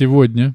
сегодня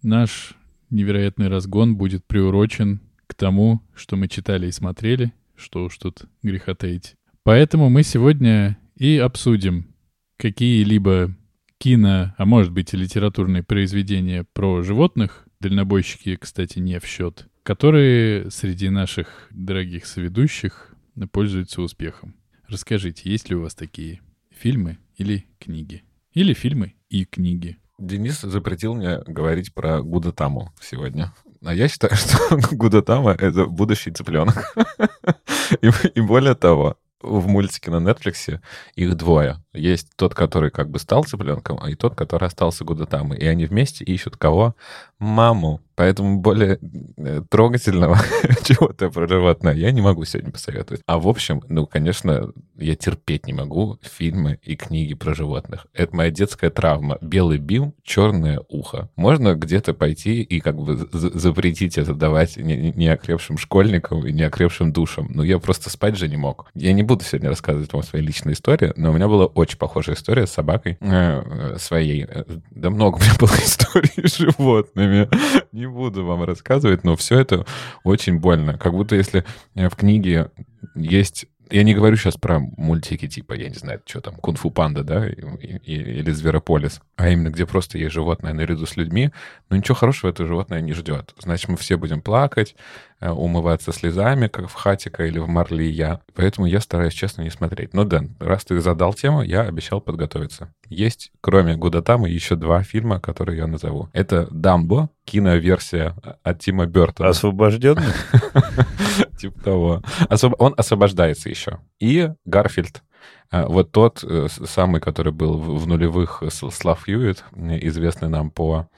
наш невероятный разгон будет приурочен к тому, что мы читали и смотрели, что уж тут греха таить. Поэтому мы сегодня и обсудим какие-либо кино, а может быть и литературные произведения про животных, дальнобойщики, кстати, не в счет, которые среди наших дорогих соведущих пользуются успехом. Расскажите, есть ли у вас такие фильмы или книги? Или фильмы и книги? Денис запретил мне говорить про Гудатаму сегодня. А я считаю, что Гудатама — это будущий цыпленок. и, и более того, в мультике на Netflix их двое. Есть тот, который как бы стал цыпленком, а и тот, который остался Гудатамой. И они вместе ищут кого? Маму. Поэтому более э, трогательного чего-то про животное я не могу сегодня посоветовать. А в общем, ну, конечно, я терпеть не могу фильмы и книги про животных. Это моя детская травма. Белый бим, черное ухо. Можно где-то пойти и как бы запретить это давать неокрепшим школьникам и неокрепшим душам. Но я просто спать же не мог. Я не буду сегодня рассказывать вам свои личные истории, но у меня была очень похожая история с собакой э, своей. Да много у меня было историй с животными не буду вам рассказывать, но все это очень больно. Как будто если э, в книге есть я не говорю сейчас про мультики типа, я не знаю, что там, Кунг-фу панда, да, или Зверополис, а именно где просто есть животное наряду с людьми, но ничего хорошего это животное не ждет. Значит, мы все будем плакать, Э, умываться слезами, как в Хатика или в Марли я. Поэтому я стараюсь, честно, не смотреть. Но, Дэн, раз ты задал тему, я обещал подготовиться. Есть, кроме Гудатамы, еще два фильма, которые я назову. Это «Дамбо», киноверсия от Тима Бертона. Освобожденный? Типа того. Он освобождается еще. И «Гарфильд». Э, вот тот э, самый, который был в нулевых Слав Хьюитт, известный нам по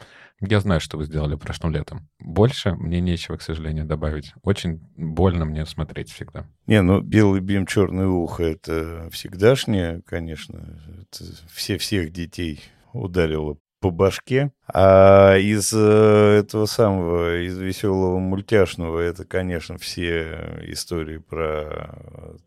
я знаю, что вы сделали прошлым летом. Больше мне нечего, к сожалению, добавить. Очень больно мне смотреть всегда. Не, ну белый бим, черное ухо — это всегдашнее, конечно. Это все всех детей ударило по башке. А из э, этого самого, из веселого мультяшного, это, конечно, все истории про,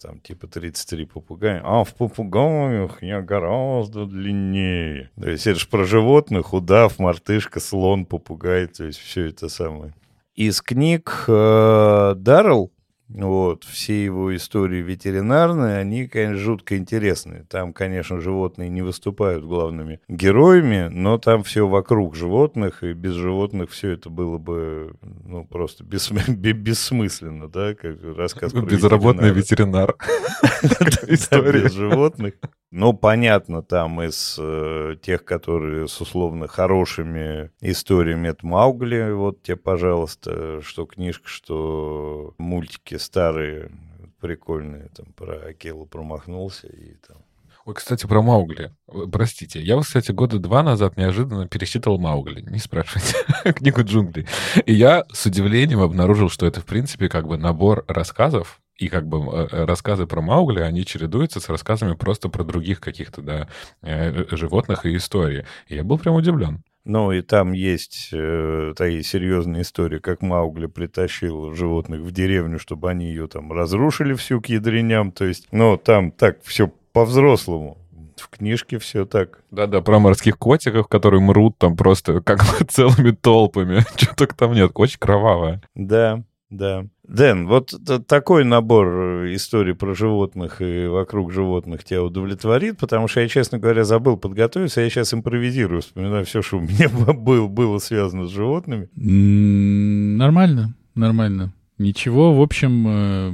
там, типа 33 попугая. А в попугаях я гораздо длиннее. То есть это же про животных, удав, мартышка, слон, попугай, то есть все это самое. Из книг э, Даррелл вот, все его истории ветеринарные, они, конечно, жутко интересные. Там, конечно, животные не выступают главными героями, но там все вокруг животных, и без животных все это было бы, ну, просто бессм... бессмысленно, да, как рассказ про Безработный ветеринар. История без животных. Ну, понятно, там из э, тех, которые с условно хорошими историями, это Маугли, вот тебе, пожалуйста, что книжка, что мультики старые, прикольные, там про Акелу промахнулся и там. Ой, кстати, про Маугли. Простите, я, кстати, года два назад неожиданно пересчитывал Маугли. Не спрашивайте. Книгу джунглей. И я с удивлением обнаружил, что это, в принципе, как бы набор рассказов, и как бы э, э, рассказы про Маугли, они чередуются с рассказами просто про других каких-то, да, э, животных и истории. И я был прям удивлен. Ну, и там есть э, такие серьезные истории, как Маугли притащил животных в деревню, чтобы они ее там разрушили всю к ядреням. То есть, ну, там так все по-взрослому. В книжке все так. Да-да, про морских котиков, которые мрут там просто как целыми толпами. Чего только там нет. Очень кровавое. Да, да. Дэн, вот такой набор э, историй про животных и вокруг животных тебя удовлетворит, потому что я, честно говоря, забыл подготовиться, я сейчас импровизирую, вспоминаю все, что у меня было, было связано с животными. Нормально, нормально. Ничего, в общем, э,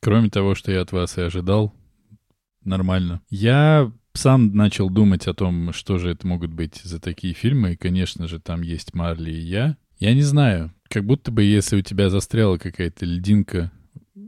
кроме того, что я от вас и ожидал, нормально. Я сам начал думать о том, что же это могут быть за такие фильмы, и, конечно же, там есть Марли и я. Я не знаю, как будто бы, если у тебя застряла какая-то льдинка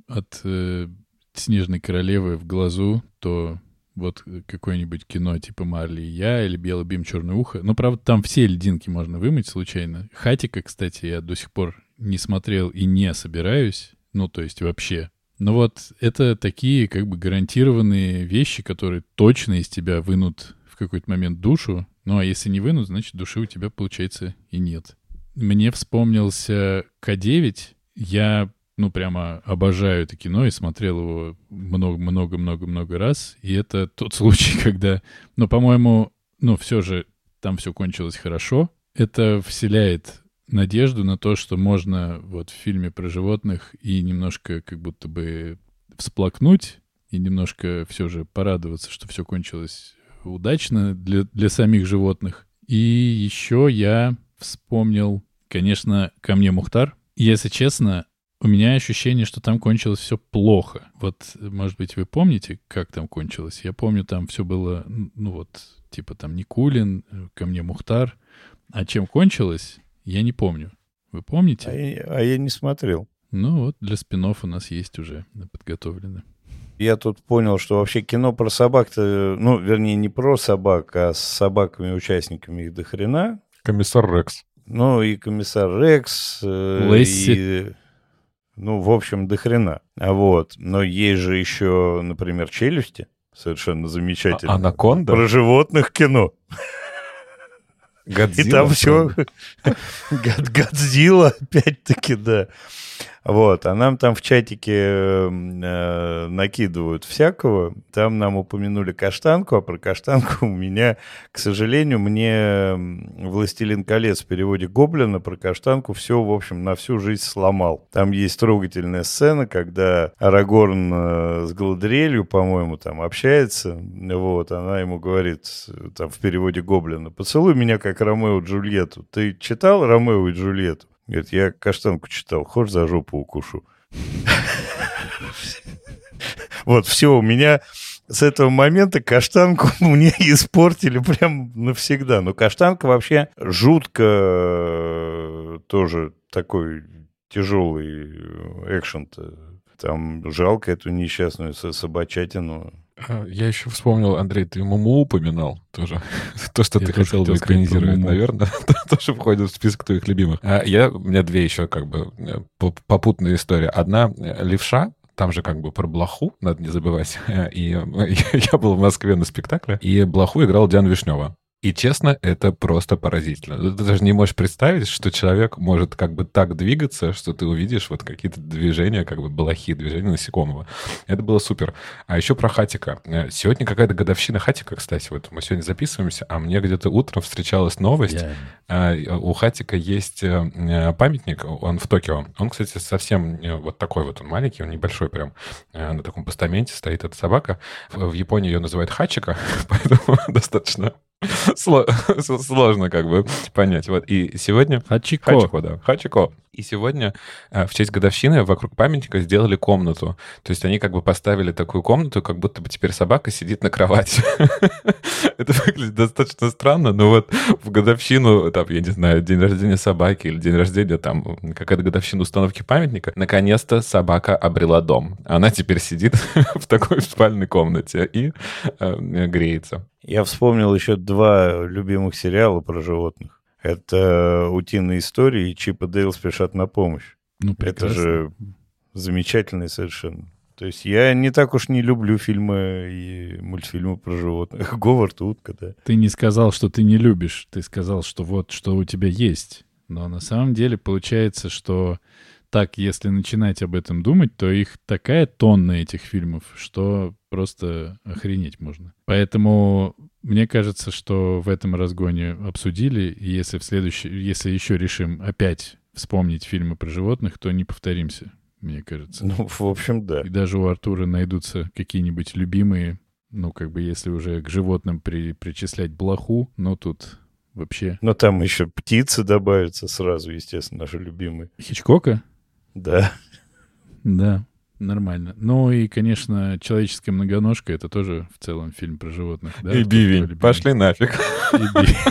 от э, «Снежной королевы» в глазу, то вот какое-нибудь кино типа «Марли и я» или «Белый бим, черное ухо». Ну, правда, там все льдинки можно вымыть случайно. «Хатика», кстати, я до сих пор не смотрел и не собираюсь. Ну, то есть вообще. Но вот это такие как бы гарантированные вещи, которые точно из тебя вынут в какой-то момент душу. Ну, а если не вынут, значит, души у тебя, получается, и нет. Мне вспомнился К9. Я, ну, прямо обожаю это кино и смотрел его много-много-много-много раз. И это тот случай, когда, ну, по-моему, ну, все же там все кончилось хорошо. Это вселяет надежду на то, что можно вот в фильме про животных и немножко как будто бы всплакнуть и немножко все же порадоваться, что все кончилось удачно для, для самих животных. И еще я вспомнил, конечно, ко мне Мухтар. Если честно, у меня ощущение, что там кончилось все плохо. Вот, может быть, вы помните, как там кончилось? Я помню, там все было, ну вот, типа там Никулин, ко мне Мухтар. А чем кончилось, я не помню. Вы помните? А я, а я не смотрел. Ну вот, для спинов у нас есть уже подготовлены. Я тут понял, что вообще кино про собак-то, ну, вернее, не про собак, а с собаками-участниками их до хрена. Комиссар Рекс. Ну, и комиссар Рекс. Э, Лесси. И, ну, в общем, до хрена. А вот. Но есть же еще, например, «Челюсти». Совершенно замечательно. А- Анаконда? Про животных кино. Годзилла. И там все Годзилла, опять-таки, да. Вот, а нам там в чатике э, накидывают всякого. Там нам упомянули каштанку, а про каштанку у меня, к сожалению, мне «Властелин колец» в переводе Гоблина про каштанку все, в общем, на всю жизнь сломал. Там есть трогательная сцена, когда Арагорн э, с Галадриэлью, по-моему, там общается. Вот, она ему говорит, там в переводе Гоблина, «Поцелуй меня, как Ромео и Джульетту». Ты читал Ромео и Джульетту? Говорит, я каштанку читал, хочешь за жопу укушу? Вот, все, у меня с этого момента каштанку мне испортили прям навсегда. Но каштанка вообще жутко э, тоже такой тяжелый экшен-то. Там жалко эту несчастную собачатину. А, Я еще вспомнил, Андрей, ты Муму упоминал тоже. То, что Я ты хотел бы экранизировать, наверное, тоже входит в список твоих любимых. А Я, у меня две еще как бы э, поп- попутные истории. Одна э, «Левша», там же как бы про Блоху, надо не забывать. И э, я был в Москве на спектакле, и Блоху играл Диана Вишнева. И честно, это просто поразительно. Ты даже не можешь представить, что человек может как бы так двигаться, что ты увидишь вот какие-то движения, как бы блохи, движения насекомого. Это было супер. А еще про Хатика. Э, Сегодня какая-то годовщина Хатика, кстати. Вот мы сегодня записываемся, а мне где-то утром встречалась новость. Я- А, У Хатика есть э, э, памятник, он в Токио. Он, кстати, совсем вот такой вот, он маленький, он небольшой прям. На таком постаменте стоит эта собака. В Японии ее называют Хачика, поэтому достаточно сложно как бы понять. Вот. И сегодня Хачико. Хачико, да. Хачико. И сегодня э, в честь годовщины вокруг памятника сделали комнату. То есть они как бы поставили такую комнату, как будто бы теперь собака сидит на кровати. Это выглядит достаточно странно, но вот в годовщину, там, я не знаю, день рождения собаки или день рождения, там, какая-то годовщина установки памятника, наконец-то собака обрела дом. Она теперь сидит в такой спальной комнате и э, греется. Я вспомнил еще два любимых сериала про животных. Это «Утиные истории» и «Чип и Дейл спешат на помощь». Ну, Это прекрасно. же замечательные совершенно. То есть я не так уж не люблю фильмы и мультфильмы про животных. Говард, утка, да. Ты не сказал, что ты не любишь. Ты сказал, что вот что у тебя есть. Но на самом деле получается, что так, если начинать об этом думать, то их такая тонна этих фильмов, что просто охренеть можно. Поэтому мне кажется, что в этом разгоне обсудили, и если в следующий, если еще решим опять вспомнить фильмы про животных, то не повторимся, мне кажется. Ну, в общем, да. И даже у Артура найдутся какие-нибудь любимые, ну, как бы, если уже к животным при, причислять блоху, но тут вообще... Но там еще птицы добавятся сразу, естественно, наши любимые. Хичкока? Да. Да, нормально. Ну и, конечно, «Человеческая многоножка» — это тоже в целом фильм про животных. Да, и бивень. Пошли нафиг. И бивень.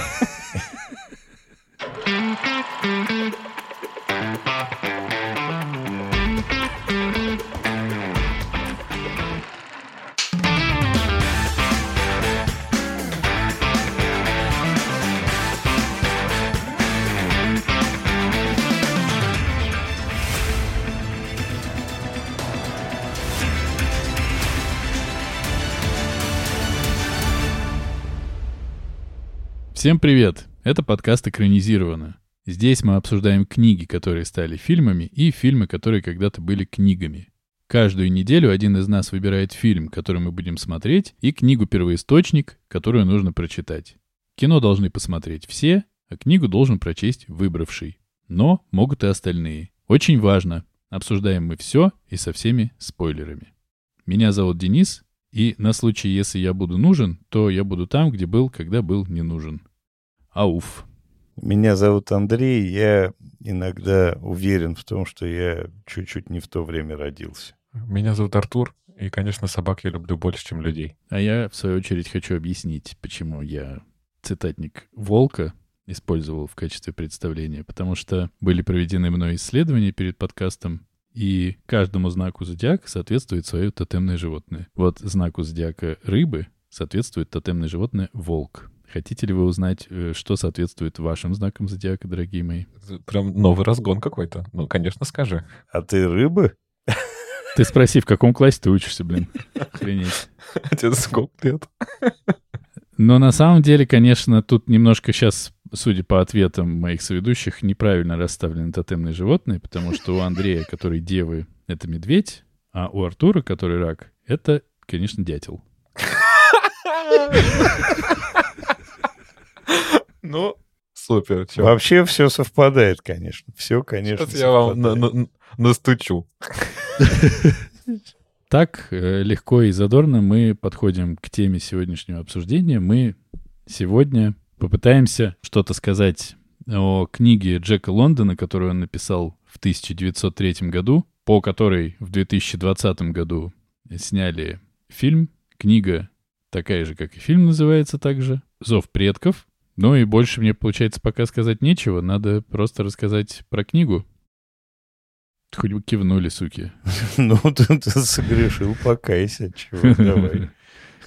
Всем привет! Это подкаст «Экранизировано». Здесь мы обсуждаем книги, которые стали фильмами, и фильмы, которые когда-то были книгами. Каждую неделю один из нас выбирает фильм, который мы будем смотреть, и книгу-первоисточник, которую нужно прочитать. Кино должны посмотреть все, а книгу должен прочесть выбравший. Но могут и остальные. Очень важно, обсуждаем мы все и со всеми спойлерами. Меня зовут Денис, и на случай, если я буду нужен, то я буду там, где был, когда был не нужен. Ауф. Меня зовут Андрей, я иногда уверен в том, что я чуть-чуть не в то время родился. Меня зовут Артур, и, конечно, собак я люблю больше, чем людей. А я, в свою очередь, хочу объяснить, почему я цитатник «Волка» использовал в качестве представления, потому что были проведены мной исследования перед подкастом, и каждому знаку зодиака соответствует свое тотемное животное. Вот знаку зодиака рыбы соответствует тотемное животное волк. Хотите ли вы узнать, э, что соответствует вашим знакам зодиака, дорогие мои? Прям новый разгон какой-то. Ну, конечно, скажи. А ты рыбы? Ты спроси, в каком классе ты учишься, блин? Охренеть. Тебе сколько лет? Но на самом деле, конечно, тут немножко сейчас, судя по ответам моих соведущих, неправильно расставлены тотемные животные, потому что у Андрея, который девы, это медведь, а у Артура, который рак, это, конечно, дятел. Ну, супер. чё. Вообще все совпадает, конечно. Все, конечно, Сейчас я вам на- на- настучу. Так э, легко и задорно мы подходим к теме сегодняшнего обсуждения. Мы сегодня попытаемся что-то сказать о книге Джека Лондона, которую он написал в 1903 году, по которой в 2020 году сняли фильм. Книга такая же, как и фильм называется также. «Зов предков». Ну и больше мне, получается, пока сказать нечего. Надо просто рассказать про книгу. Хоть бы кивнули, суки. Ну, ты, ты согрешил, покайся. Чего, давай.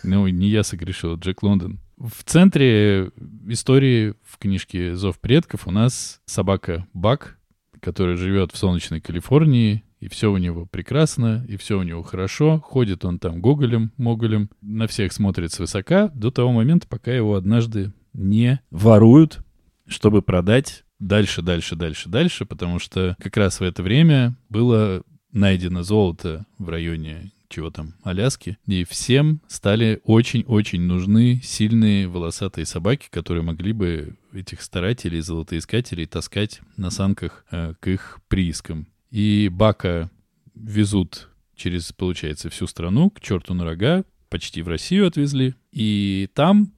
Ну, не я согрешил, Джек Лондон. В центре истории в книжке «Зов предков» у нас собака Бак, который живет в солнечной Калифорнии, и все у него прекрасно, и все у него хорошо. Ходит он там гоголем, моголем, на всех смотрит свысока до того момента, пока его однажды не воруют, чтобы продать дальше, дальше, дальше, дальше, потому что как раз в это время было найдено золото в районе чего там, Аляски, и всем стали очень-очень нужны сильные волосатые собаки, которые могли бы этих старателей, золотоискателей таскать на санках э, к их приискам. И Бака везут через, получается, всю страну, к черту на рога, почти в Россию отвезли, и там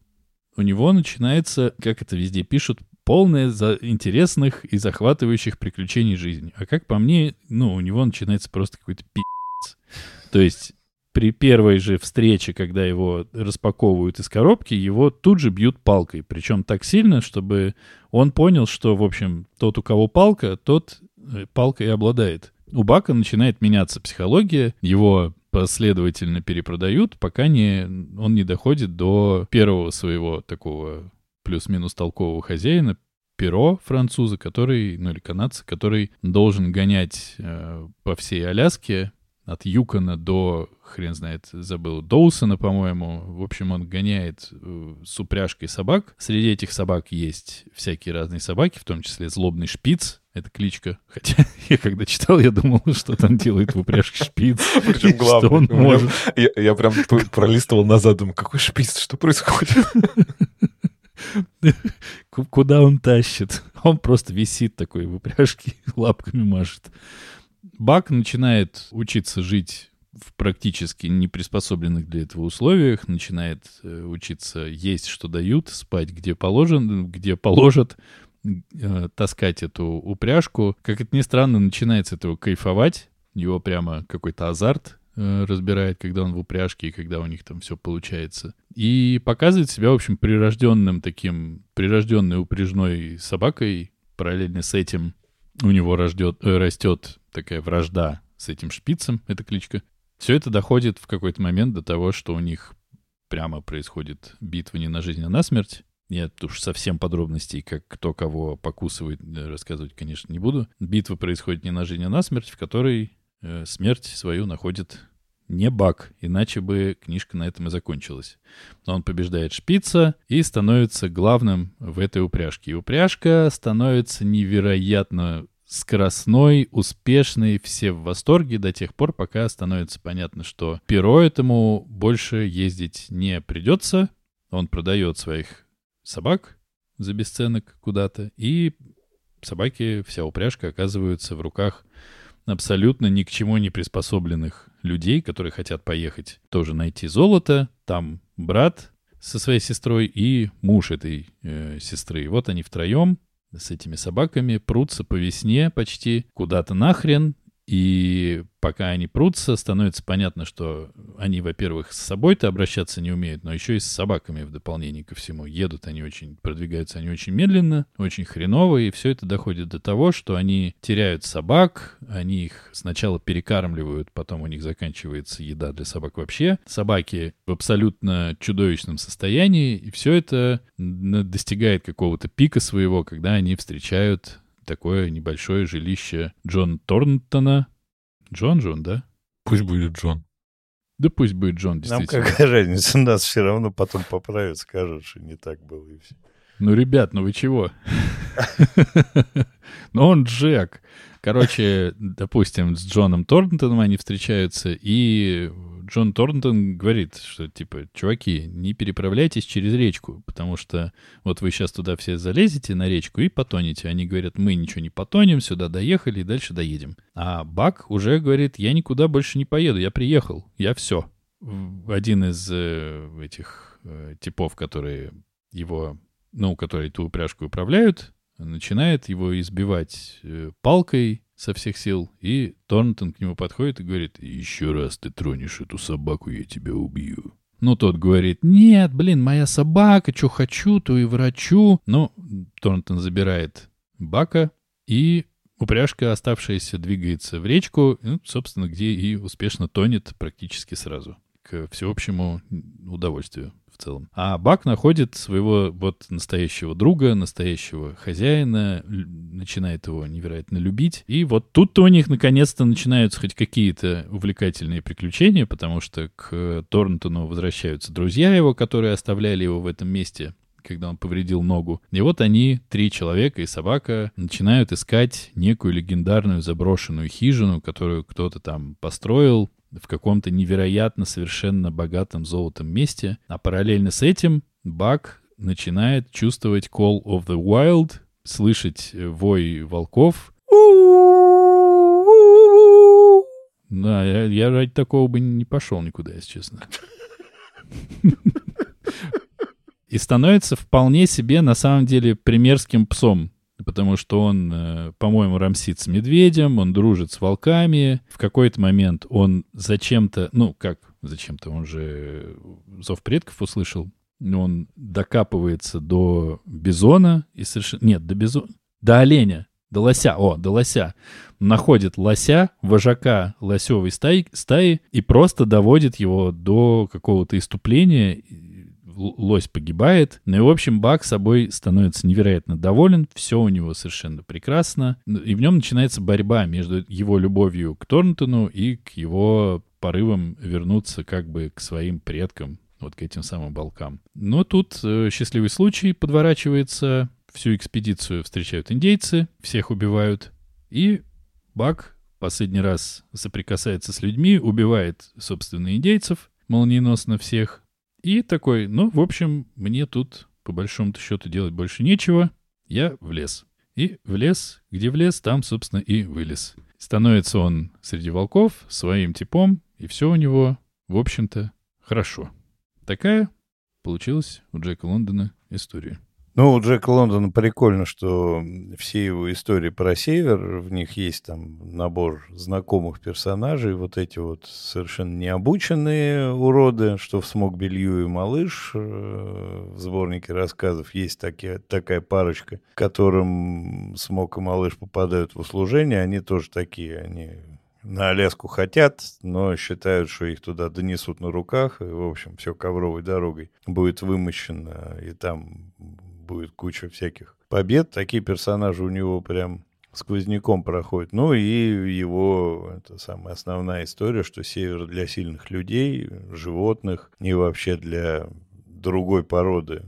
у него начинается, как это везде пишут, полное за интересных и захватывающих приключений жизни. А как по мне, ну, у него начинается просто какой-то пи***ц. То есть при первой же встрече, когда его распаковывают из коробки, его тут же бьют палкой. Причем так сильно, чтобы он понял, что, в общем, тот, у кого палка, тот э, палкой и обладает. У Бака начинает меняться психология, его последовательно перепродают, пока не, он не доходит до первого своего такого плюс-минус толкового хозяина, Перо француза, который, ну или канадца, который должен гонять э, по всей Аляске от Юкона до, хрен знает, забыл, Доусона, по-моему. В общем, он гоняет э, с упряжкой собак. Среди этих собак есть всякие разные собаки, в том числе злобный шпиц. Это кличка. Хотя я когда читал, я думал, что там делает в упряжке шпиц. Причем главное, Что он может. Я, я прям пролистывал назад, думаю, какой шпиц, что происходит? Ку- Куда он тащит? Он просто висит такой в упряжке, лапками машет. Бак начинает учиться жить в практически не приспособленных для этого условиях, начинает э, учиться есть, что дают, спать, где положен, где положат, э, таскать эту упряжку. Как это ни странно, начинает с этого кайфовать. Его прямо какой-то азарт э, разбирает, когда он в упряжке и когда у них там все получается. И показывает себя, в общем, прирожденным таким, прирожденной упряжной собакой. Параллельно с этим у него рождет, э, растет такая вражда с этим шпицем, эта кличка. Все это доходит в какой-то момент до того, что у них прямо происходит битва не на жизнь, а на смерть. Я уж совсем подробностей, как кто кого покусывает, э, рассказывать, конечно, не буду. Битва происходит не на жизнь, а на смерть, в которой э, смерть свою находит не Бак, иначе бы книжка на этом и закончилась. Но он побеждает шпица и становится главным в этой упряжке. И упряжка становится невероятно скоростной, успешной, все в восторге до тех пор, пока становится понятно, что перо этому больше ездить не придется. Он продает своих собак за бесценок куда-то, и собаки, вся упряжка оказываются в руках абсолютно ни к чему не приспособленных людей, которые хотят поехать тоже найти золото. Там брат со своей сестрой и муж этой э, сестры. Вот они втроем с этими собаками прутся по весне почти куда-то нахрен, и пока они прутся, становится понятно, что они, во-первых, с собой-то обращаться не умеют, но еще и с собаками в дополнение ко всему. Едут они очень, продвигаются они очень медленно, очень хреново, и все это доходит до того, что они теряют собак, они их сначала перекармливают, потом у них заканчивается еда для собак вообще. Собаки в абсолютно чудовищном состоянии, и все это достигает какого-то пика своего, когда они встречают такое небольшое жилище Джон Торнтона. Джон Джон, да? Пусть будет Джон. Да пусть будет Джон, действительно. Нам какая разница, нас все равно потом поправят, скажут, что не так было и все. Ну, ребят, ну вы чего? Ну, он Джек. Короче, допустим, с Джоном Торнтоном они встречаются, и Джон Торнтон говорит, что, типа, чуваки, не переправляйтесь через речку, потому что вот вы сейчас туда все залезете на речку и потонете. Они говорят, мы ничего не потонем, сюда доехали и дальше доедем. А Бак уже говорит, я никуда больше не поеду, я приехал, я все. Один из э, этих э, типов, которые его, ну, которые ту упряжку управляют, начинает его избивать э, палкой, со всех сил, и Торнтон к нему подходит и говорит, «Еще раз ты тронешь эту собаку, я тебя убью». Ну, тот говорит, нет, блин, моя собака, что хочу, то и врачу. Ну, Торнтон забирает Бака, и упряжка, оставшаяся, двигается в речку, ну, собственно, где и успешно тонет практически сразу, к всеобщему удовольствию в целом. А Бак находит своего вот настоящего друга, настоящего хозяина, начинает его невероятно любить. И вот тут-то у них наконец-то начинаются хоть какие-то увлекательные приключения, потому что к Торнтону возвращаются друзья его, которые оставляли его в этом месте когда он повредил ногу. И вот они, три человека и собака, начинают искать некую легендарную заброшенную хижину, которую кто-то там построил, в каком-то невероятно совершенно богатом золотом месте. А параллельно с этим Бак начинает чувствовать Call of the Wild, слышать э, вой волков. Да, я, я ради такого бы не пошел никуда, если честно. И становится вполне себе, на самом деле, примерским псом потому что он, э, по-моему, рамсит с медведем, он дружит с волками. В какой-то момент он зачем-то, ну, как зачем-то, он же зов предков услышал, он докапывается до бизона и совершенно... Нет, до бизона... До оленя, до лося, о, до лося. Находит лося, вожака лосевой стаи, стаи и просто доводит его до какого-то иступления, лось погибает. Ну и, в общем, Бак собой становится невероятно доволен, все у него совершенно прекрасно. Ну, и в нем начинается борьба между его любовью к Торнтону и к его порывам вернуться как бы к своим предкам, вот к этим самым балкам. Но тут э, счастливый случай подворачивается, всю экспедицию встречают индейцы, всех убивают, и Бак последний раз соприкасается с людьми, убивает, собственно, индейцев, молниеносно всех, и такой, ну, в общем, мне тут по большому счету делать больше нечего, я в лес. И в лес, где в лес, там, собственно, и вылез. Становится он среди волков своим типом, и все у него, в общем-то, хорошо. Такая получилась у Джека Лондона история. Ну, у Джека Лондона прикольно, что все его истории про север, в них есть там набор знакомых персонажей, вот эти вот совершенно необученные уроды, что в «Смог белью» и «Малыш» э, в сборнике рассказов есть такие, такая парочка, которым «Смог» и «Малыш» попадают в услужение, они тоже такие, они на Аляску хотят, но считают, что их туда донесут на руках, и, в общем, все ковровой дорогой будет вымощено, и там будет куча всяких побед. Такие персонажи у него прям сквозняком проходят. Ну и его, это самая основная история, что север для сильных людей, животных, не вообще для другой породы.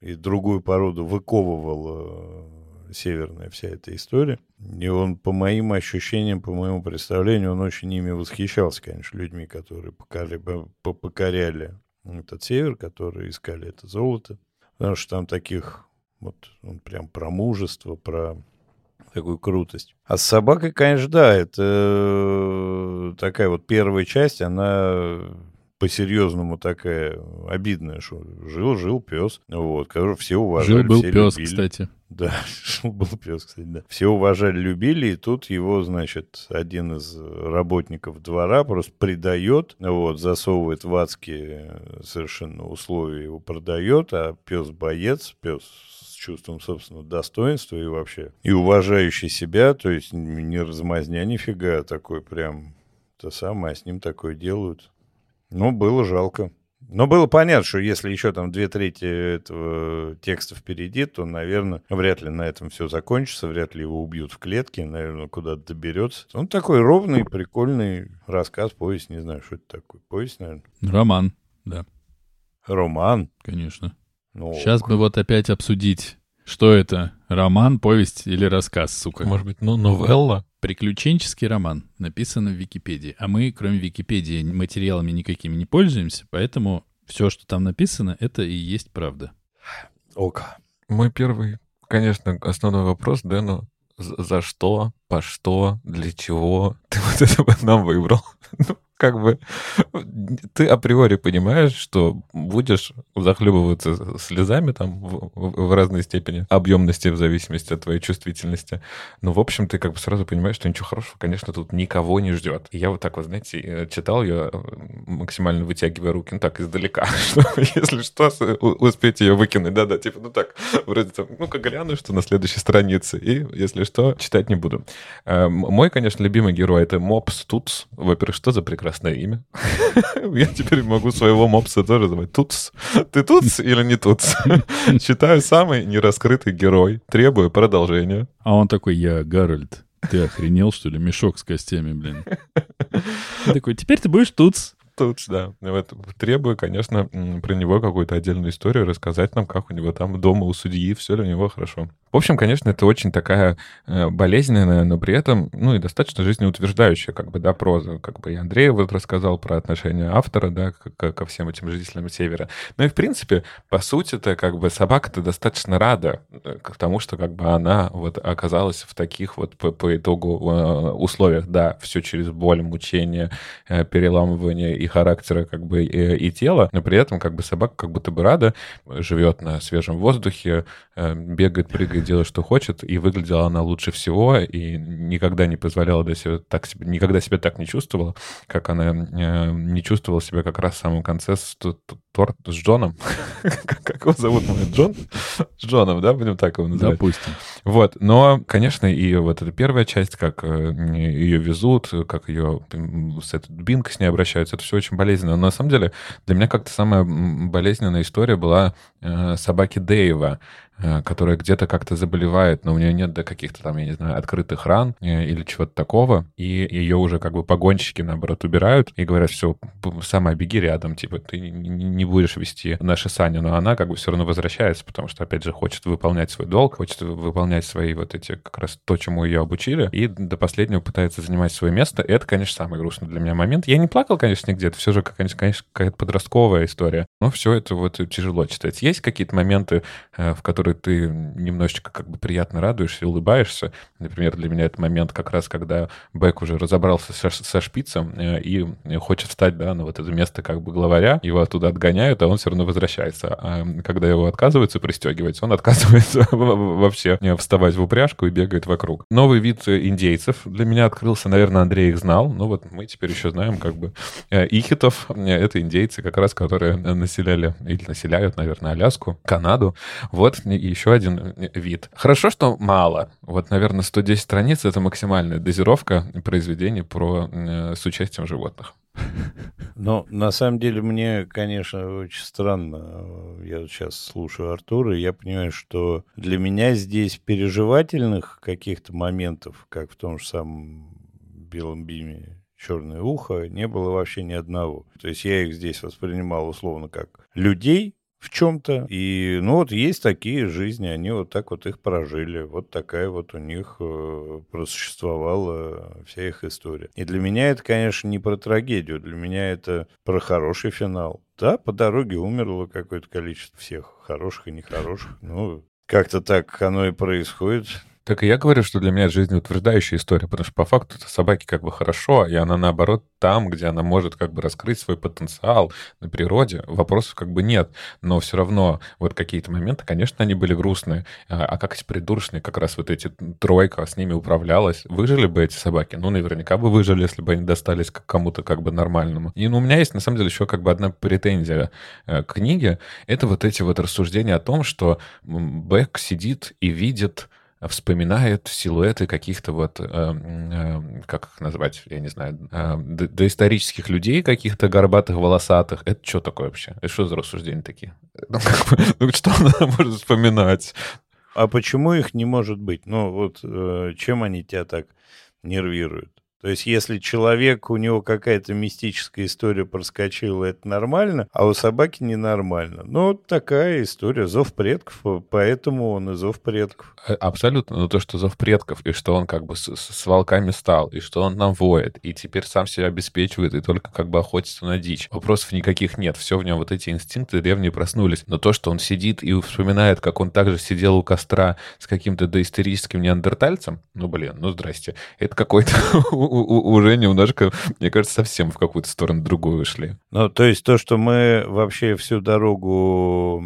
И другую породу выковывала э, северная вся эта история. И он, по моим ощущениям, по моему представлению, он очень ими восхищался, конечно, людьми, которые покоряли, покоряли этот север, которые искали это золото. Потому что там таких вот он прям про мужество, про такую крутость. А с собакой, конечно, да, это э, такая вот первая часть, она по-серьезному такая обидная, что жил-жил пес, вот, которого все уважали, Жил-был пес, любили. кстати. Да, жил-был пес, кстати, да. Все уважали, любили, и тут его, значит, один из работников двора просто предает, вот, засовывает в адские совершенно условия, его продает, а пес боец, пес с чувством собственного достоинства и вообще, и уважающий себя, то есть не размазня нифига, а такой прям то самое, а с ним такое делают. Ну, было жалко. Но было понятно, что если еще там две трети этого текста впереди, то, наверное, вряд ли на этом все закончится, вряд ли его убьют в клетке, наверное, куда-то доберется. Он такой ровный, прикольный рассказ, повесть, не знаю, что это такое. Повесть, наверное. Роман, да, Роман. конечно. Ну, Сейчас бы вот опять обсудить, что это, роман, повесть или рассказ, сука. Может быть, ну, новелла? Приключенческий роман, написано в Википедии. А мы, кроме Википедии, материалами никакими не пользуемся, поэтому все, что там написано, это и есть правда. Ока. Мой первый, конечно, основной вопрос, Дэну. За за что, по что, для чего ты вот это нам выбрал? Ну, как бы ты априори понимаешь, что будешь захлебываться слезами там в, в- разной степени объемности в зависимости от твоей чувствительности. Но, в общем, ты как бы сразу понимаешь, что ничего хорошего, конечно, тут никого не ждет. И я вот так вот, знаете, э, читал ее, э, максимально вытягивая руки, ну так, издалека, чтобы, если что, успеть ее выкинуть. Да-да, типа, ну так, вроде там, ну-ка гляну, что на следующей странице. И, если что, читать не буду. Э, Мой, конечно, любимый герой — это Мопс Туц. Во-первых, что за прекрасное имя? Я теперь могу своего мопса тоже звать Туц. Ты Туц или не Туц? Считаю самый нераскрытый герой. Требую продолжения. А он такой, я Гарольд. Ты охренел, что ли? Мешок с костями, блин. Такой, теперь ты будешь тут. Тут, да. Вот, требую, конечно, про него какую-то отдельную историю, рассказать нам, как у него там дома у судьи, все ли у него хорошо. В общем, конечно, это очень такая э, болезненная, но при этом, ну, и достаточно жизнеутверждающая, как бы, да, проза. Как бы и Андрей вот рассказал про отношение автора, да, к- ко всем этим жителям Севера. Ну и, в принципе, по сути-то, как бы, собака-то достаточно рада э, к тому, что, как бы, она вот оказалась в таких вот по, по итогу э, условиях, да, все через боль, мучение, э, переламывание и характера, как бы, и, и тела, но при этом, как бы, собака как будто бы рада, живет на свежем воздухе, э, бегает, прыгает, делает, что хочет, и выглядела она лучше всего, и никогда не позволяла до себя так себе, никогда себя так не чувствовала, как она э, не чувствовала себя как раз в самом конце с, торт с Джоном. Как его зовут? мой Джон? С Джоном, да, будем так его называть? Допустим. Вот, но, конечно, и вот эта первая часть, как э, ее везут, как ее с этой дубинкой с ней обращаются, это все очень болезненно. Но на самом деле для меня как-то самая болезненная история была э, собаки Дэйва, которая где-то как-то заболевает, но у нее нет до каких-то там, я не знаю, открытых ран э, или чего-то такого, и ее уже как бы погонщики, наоборот, убирают и говорят, все, сама беги рядом, типа, ты не- будешь вести наши сани, но она как бы все равно возвращается, потому что, опять же, хочет выполнять свой долг, хочет выполнять свои вот эти, как раз то, чему ее обучили, и до последнего пытается занимать свое место. И это, конечно, самый грустный для меня момент. Я не плакал, конечно, нигде, это все же, конечно, какая-то подростковая история, но все это вот тяжело читать. Есть какие-то моменты, э, в которые ты немножечко как бы приятно радуешься улыбаешься. Например, для меня это момент как раз, когда Бэк уже разобрался со, со шпицем э, и хочет встать, да, на вот это место как бы главаря, его оттуда отгоняют, а он все равно возвращается. А когда его отказываются пристегивать, он отказывается вообще э, вставать в упряжку и бегает вокруг. Новый вид э, индейцев для меня открылся, наверное, Андрей их знал, но вот мы теперь еще знаем как бы э, ихитов, э, это индейцы как раз, которые э, населяли или населяют, наверное, Аляску, Канаду. Вот еще один э, вид. Хорошо, что мало. Вот, наверное, 110 страниц — это максимальная дозировка произведений про, э, с участием животных. Но на самом деле мне, конечно, очень странно. Я вот сейчас слушаю Артура, и я понимаю, что для меня здесь переживательных каких-то моментов, как в том же самом Белом Биме черное ухо, не было вообще ни одного. То есть я их здесь воспринимал условно как людей в чем-то. И, ну, вот есть такие жизни, они вот так вот их прожили. Вот такая вот у них э, просуществовала вся их история. И для меня это, конечно, не про трагедию. Для меня это про хороший финал. Да, по дороге умерло какое-то количество всех, хороших и нехороших. Ну, как-то так оно и происходит. Так и я говорю, что для меня это жизнеутверждающая история, потому что по факту это собаке как бы хорошо, и она наоборот там, где она может как бы раскрыть свой потенциал на природе, вопросов как бы нет. Но все равно вот какие-то моменты, конечно, они были грустные. А, а как эти придурочные, как раз вот эти тройка с ними управлялась, выжили бы эти собаки? Ну, наверняка бы выжили, если бы они достались к кому-то как бы нормальному. И ну, у меня есть, на самом деле, еще как бы одна претензия э, к книге. Это вот эти вот рассуждения о том, что Бэк сидит и видит вспоминает силуэты каких-то вот, э, э, как их назвать, я не знаю, э, доисторических людей каких-то горбатых, волосатых. Это что такое вообще? Это что за рассуждения такие? Ну, как бы, ну что она может вспоминать? А почему их не может быть? Ну, вот э, чем они тебя так нервируют? То есть, если человек, у него какая-то мистическая история проскочила, это нормально, а у собаки ненормально. Ну, вот такая история, зов предков, поэтому он и зов предков. Э, абсолютно. Но то, что зов предков, и что он как бы с, с волками стал, и что он нам воет, и теперь сам себя обеспечивает, и только как бы охотится на дичь. Вопросов никаких нет. Все в нем, вот эти инстинкты древние проснулись. Но то, что он сидит и вспоминает, как он также сидел у костра с каким-то доисторическим неандертальцем, ну, блин, ну, здрасте. Это какой-то уже немножко, мне кажется, совсем в какую-то сторону другую ушли. Ну, то есть то, что мы вообще всю дорогу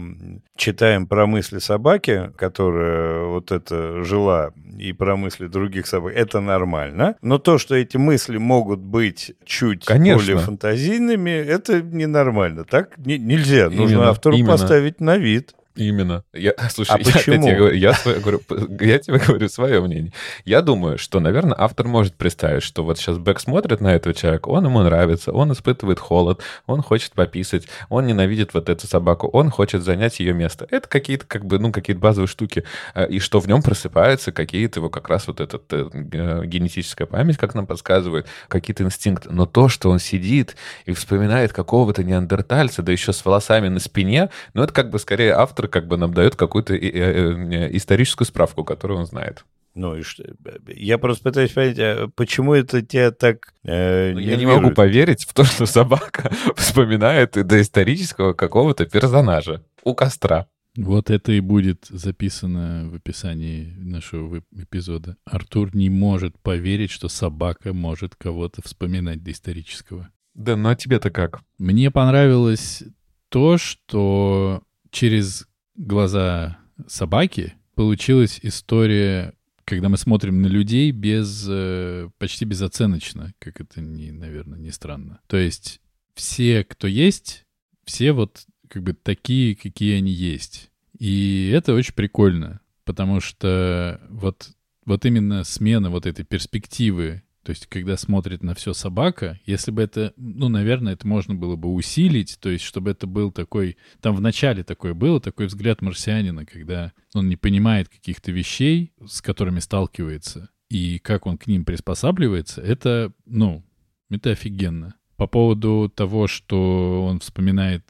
читаем про мысли собаки, которая вот это жила, и про мысли других собак, это нормально. Но то, что эти мысли могут быть чуть Конечно. более фантазийными, это ненормально. Так не, нельзя. Нужно именно, автору именно. поставить на вид. Именно. Я, слушай, а я, почему? Я, тебе, я, я, говорю, я тебе говорю свое мнение. Я думаю, что, наверное, автор может представить, что вот сейчас Бэк смотрит на этого человека, он ему нравится, он испытывает холод, он хочет пописать, он ненавидит вот эту собаку, он хочет занять ее место. Это какие-то, как бы, ну, какие-то базовые штуки. А, и что в нем просыпаются какие-то его как раз вот эта э, генетическая память, как нам подсказывает, какие-то инстинкты. Но то, что он сидит и вспоминает какого-то неандертальца, да еще с волосами на спине, ну, это как бы скорее автор как бы нам дает какую-то э, э, историческую справку, которую он знает. Ну и что? Я просто пытаюсь понять, а почему это тебя так э, Я не могу поверить в то, что собака вспоминает доисторического какого-то персонажа у костра. Вот это и будет записано в описании нашего эпизода. Артур не может поверить, что собака может кого-то вспоминать доисторического. Да, ну а тебе-то как? Мне понравилось то, что через глаза собаки получилась история, когда мы смотрим на людей без, э, почти безоценочно, как это, не, наверное, не странно. То есть все, кто есть, все вот как бы такие, какие они есть. И это очень прикольно, потому что вот, вот именно смена вот этой перспективы то есть, когда смотрит на все собака, если бы это, ну, наверное, это можно было бы усилить, то есть, чтобы это был такой, там в начале такое было, такой взгляд марсианина, когда он не понимает каких-то вещей, с которыми сталкивается, и как он к ним приспосабливается, это, ну, это офигенно. По поводу того, что он вспоминает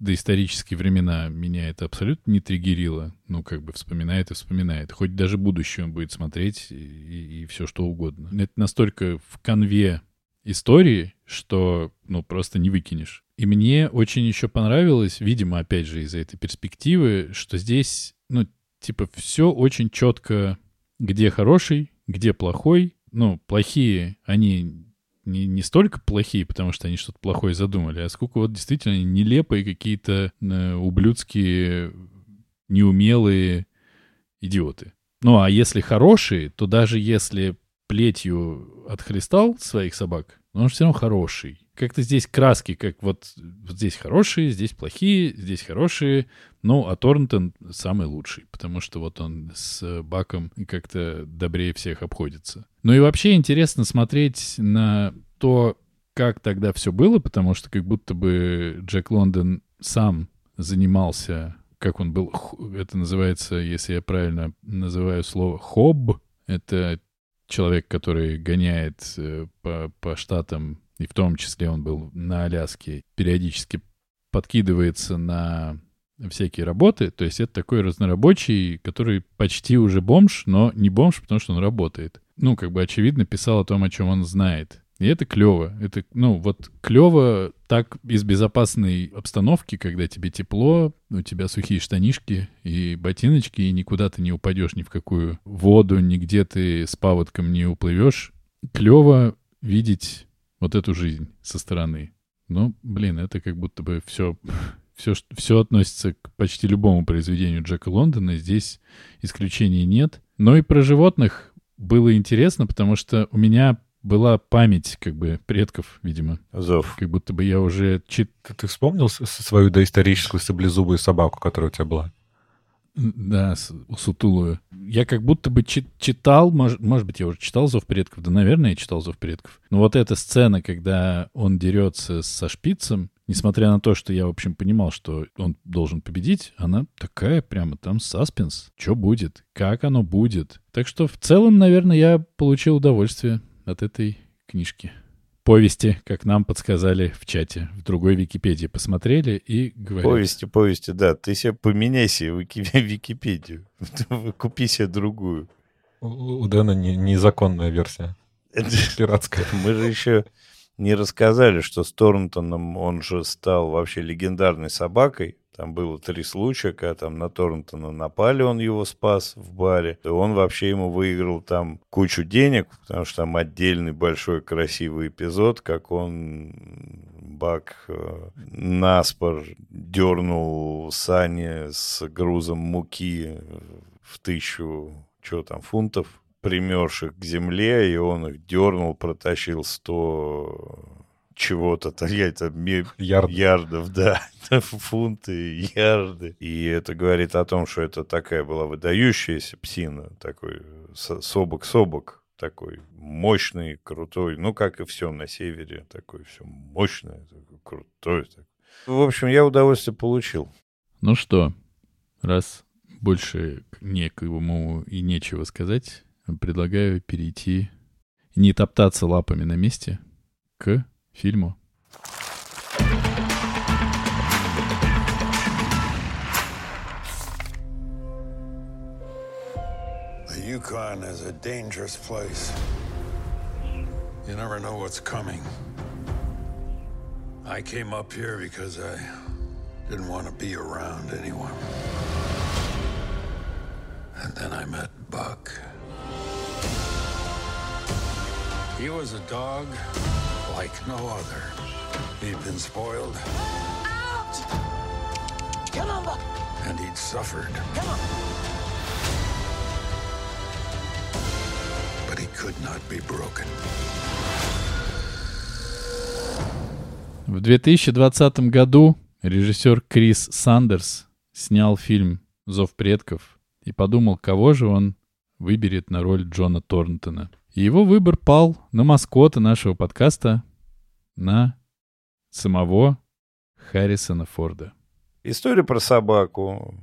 доисторические времена меня это абсолютно не триггерило. Ну, как бы вспоминает и вспоминает. Хоть даже будущее он будет смотреть и, и все что угодно. Это настолько в конве истории, что, ну, просто не выкинешь. И мне очень еще понравилось, видимо, опять же, из-за этой перспективы, что здесь, ну, типа, все очень четко, где хороший, где плохой. Ну, плохие, они не, не столько плохие, потому что они что-то плохое задумали, а сколько вот действительно нелепые какие-то э, ублюдские, неумелые идиоты. Ну, а если хорошие, то даже если плетью отхлестал своих собак, но он все равно хороший. Как-то здесь краски, как вот, вот здесь хорошие, здесь плохие, здесь хорошие. Ну, а Торнтон самый лучший, потому что вот он с Баком как-то добрее всех обходится. Ну и вообще интересно смотреть на то, как тогда все было, потому что как будто бы Джек Лондон сам занимался, как он был, это называется, если я правильно называю слово, хоб, это человек, который гоняет э, по, по штатам, и в том числе он был на Аляске, периодически подкидывается на всякие работы. То есть это такой разнорабочий, который почти уже бомж, но не бомж, потому что он работает. Ну, как бы очевидно писал о том, о чем он знает. И это клево. Это, ну, вот клево так из безопасной обстановки, когда тебе тепло, у тебя сухие штанишки и ботиночки, и никуда ты не упадешь ни в какую воду, нигде ты с паводком не уплывешь. Клево видеть вот эту жизнь со стороны. Ну, блин, это как будто бы все, все, все относится к почти любому произведению Джека Лондона. Здесь исключений нет. Но и про животных было интересно, потому что у меня была память, как бы, предков, видимо. Зов. Как будто бы я уже... Чит... Ты, ты вспомнил свою доисторическую саблезубую собаку, которая у тебя была? Да, сутулую. Я как будто бы чит читал, может, может быть, я уже читал «Зов предков», да, наверное, я читал «Зов предков». Но вот эта сцена, когда он дерется со шпицем, несмотря на то, что я, в общем, понимал, что он должен победить, она такая прямо там саспенс. Что будет? Как оно будет? Так что в целом, наверное, я получил удовольствие от этой книжки. Повести, как нам подсказали в чате, в другой Википедии посмотрели и говорят... Повести, повести, да. Ты себе поменяй себе Википедию. Купи себе другую. У Дэна не, незаконная версия. Пиратская. Мы же еще не рассказали, что с Торнтоном он же стал вообще легендарной собакой. Там было три случая, когда там на Торнтона напали, он его спас в баре. И он вообще ему выиграл там кучу денег, потому что там отдельный большой красивый эпизод, как он Бак э, наспор дернул сани с грузом муки в тысячу, что там, фунтов, примерших к земле, и он их дернул, протащил 100 чего-то, это Ярд. ярдов, да, фунты, ярды. И это говорит о том, что это такая была выдающаяся псина, такой собок-собок, такой мощный, крутой, ну, как и все на севере, такой все мощное, такой крутой. Такой. В общем, я удовольствие получил. Ну что, раз больше некому и нечего сказать, предлагаю перейти, не топтаться лапами на месте, к фильму. The Yukon is a dangerous place. You never know what's coming. I came up here because I didn't want to be around anyone. And then I met Buck. He was a dog Like no other. He'd been spoiled. Out! Come on, Buck. And he'd suffered. Come on. But he could not be broken. В 2020 году режиссер Крис Сандерс снял фильм «Зов предков» и подумал, кого же он выберет на роль Джона Торнтона. Его выбор пал на маскота нашего подкаста, на самого Харрисона Форда. История про собаку.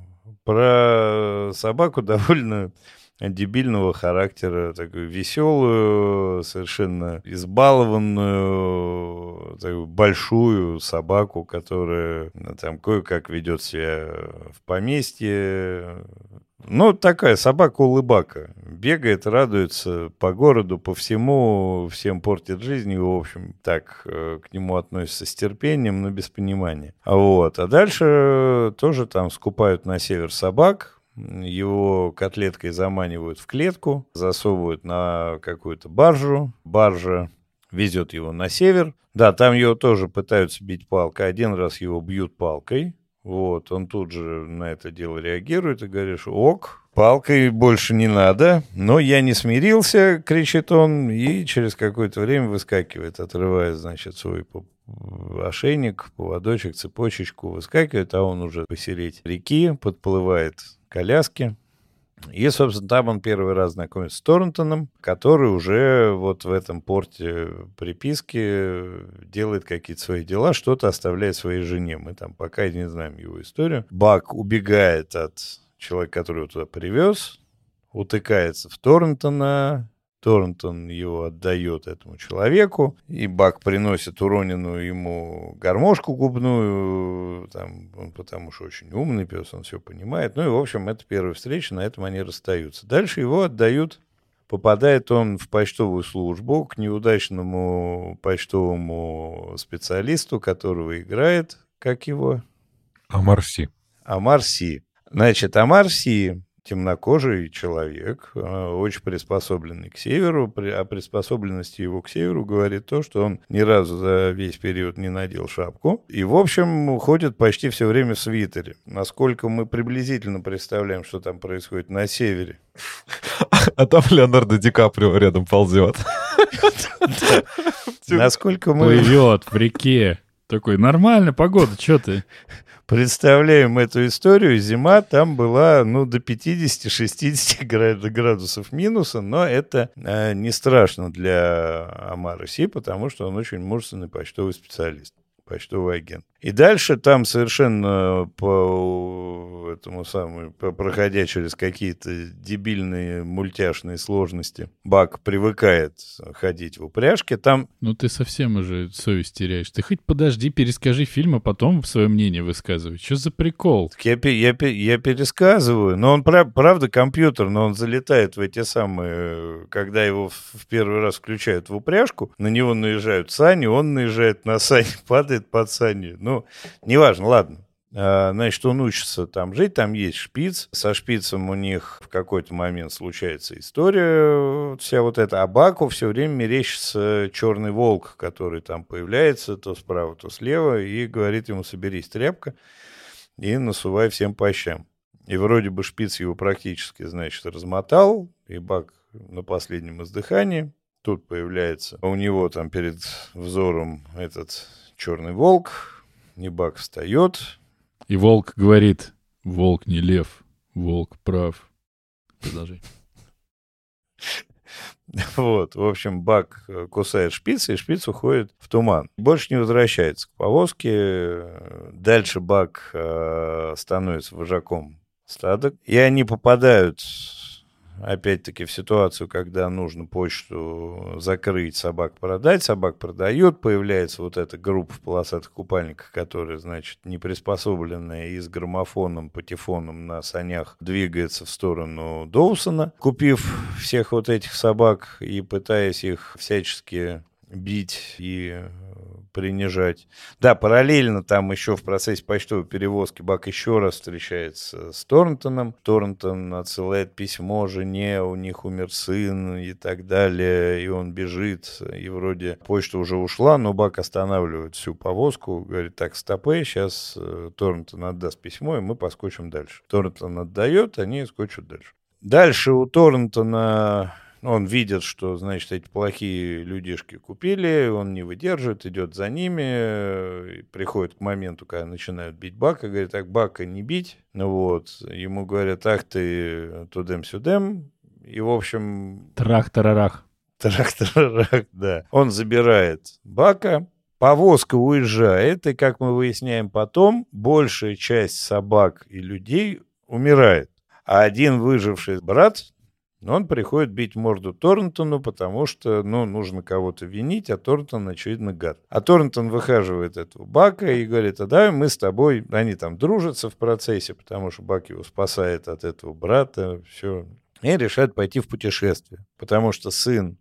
Про собаку довольно дебильного характера, такую веселую, совершенно избалованную, такую большую собаку, которая ну, там кое-как ведет себя в поместье, ну, такая собака-улыбака. Бегает, радуется по городу, по всему, всем портит жизнь. И, в общем, так э, к нему относятся с терпением, но без понимания. Вот. А дальше тоже там скупают на север собак, его котлеткой заманивают в клетку, засовывают на какую-то баржу. Баржа везет его на север. Да, там его тоже пытаются бить палкой. Один раз его бьют палкой, вот, он тут же на это дело реагирует и говорит, ок, палкой больше не надо, но я не смирился, кричит он, и через какое-то время выскакивает, отрывает, значит, свой ошейник, поводочек, цепочечку, выскакивает, а он уже посереть реки, подплывает коляски, и, собственно, там он первый раз знакомится с Торнтоном, который уже вот в этом порте приписки делает какие-то свои дела, что-то оставляет своей жене. Мы там пока не знаем его историю. Бак убегает от человека, который его туда привез, утыкается в Торнтона, Торнтон его отдает этому человеку, и Бак приносит уроненную ему гармошку губную, там, он потому что очень умный пес, он все понимает. Ну и, в общем, это первая встреча, на этом они расстаются. Дальше его отдают попадает он в почтовую службу к неудачному почтовому специалисту, которого играет, как его? Амарси. Амарси. Значит, Амарси темнокожий человек, э, очень приспособленный к северу. О приспособленности его к северу говорит то, что он ни разу за весь период не надел шапку. И, в общем, ходит почти все время в свитере. Насколько мы приблизительно представляем, что там происходит на севере. А там Леонардо Ди Каприо рядом ползет. Насколько мы... Плывет в реке. Такой, нормально, погода, что ты? представляем эту историю, зима там была, ну, до 50-60 градусов минуса, но это э, не страшно для Амара Си, потому что он очень мужественный почтовый специалист почтовый агент. И дальше там совершенно по этому самому, проходя через какие-то дебильные мультяшные сложности, Бак привыкает ходить в упряжке. Там... Ну ты совсем уже совесть теряешь. Ты хоть подожди, перескажи фильм, а потом свое мнение высказывай. Что за прикол? Я, я, я пересказываю, но он прав, правда компьютер, но он залетает в эти самые, когда его в первый раз включают в упряжку, на него наезжают сани, он наезжает на сани, падает под сани ну, неважно, ладно. А, значит, он учится там жить, там есть шпиц. Со шпицем у них в какой-то момент случается история, вся вот эта. А все время мерещится черный волк, который там появляется то справа, то слева, и говорит ему, соберись, тряпка, и насувай всем по щам. И вроде бы шпиц его практически, значит, размотал, и Бак на последнем издыхании. Тут появляется у него там перед взором этот черный волк, Небак встает. И волк говорит, волк не лев, волк прав. Продолжай. Вот, в общем, Бак э, кусает шпиц, и шпиц уходит в туман. Больше не возвращается к повозке. Дальше Бак э, становится вожаком стада. И они попадают опять-таки, в ситуацию, когда нужно почту закрыть, собак продать, собак продают, появляется вот эта группа в полосатых купальниках, которая, значит, не приспособленная и с граммофоном, патефоном на санях двигается в сторону Доусона, купив всех вот этих собак и пытаясь их всячески бить и принижать. Да, параллельно там еще в процессе почтовой перевозки Бак еще раз встречается с Торнтоном. Торнтон отсылает письмо жене, у них умер сын и так далее, и он бежит, и вроде почта уже ушла, но Бак останавливает всю повозку, говорит, так, стопы, сейчас э, Торнтон отдаст письмо, и мы поскочим дальше. Торнтон отдает, они скочат дальше. Дальше у Торнтона он видит, что, значит, эти плохие людишки купили, он не выдерживает, идет за ними, приходит к моменту, когда начинают бить Бака, говорит, так, Бака не бить, ну вот, ему говорят, ах ты, тудем-сюдем, и, в общем... Трах-тарарах. Трах-тарарах, да. Он забирает Бака, повозка уезжает, и, как мы выясняем потом, большая часть собак и людей умирает. А один выживший брат но он приходит бить морду Торнтону, потому что, ну, нужно кого-то винить, а Торнтон, очевидно, гад. А Торнтон выхаживает этого Бака и говорит, а давай мы с тобой... Они там дружатся в процессе, потому что Бак его спасает от этого брата, все. И решают пойти в путешествие, потому что сын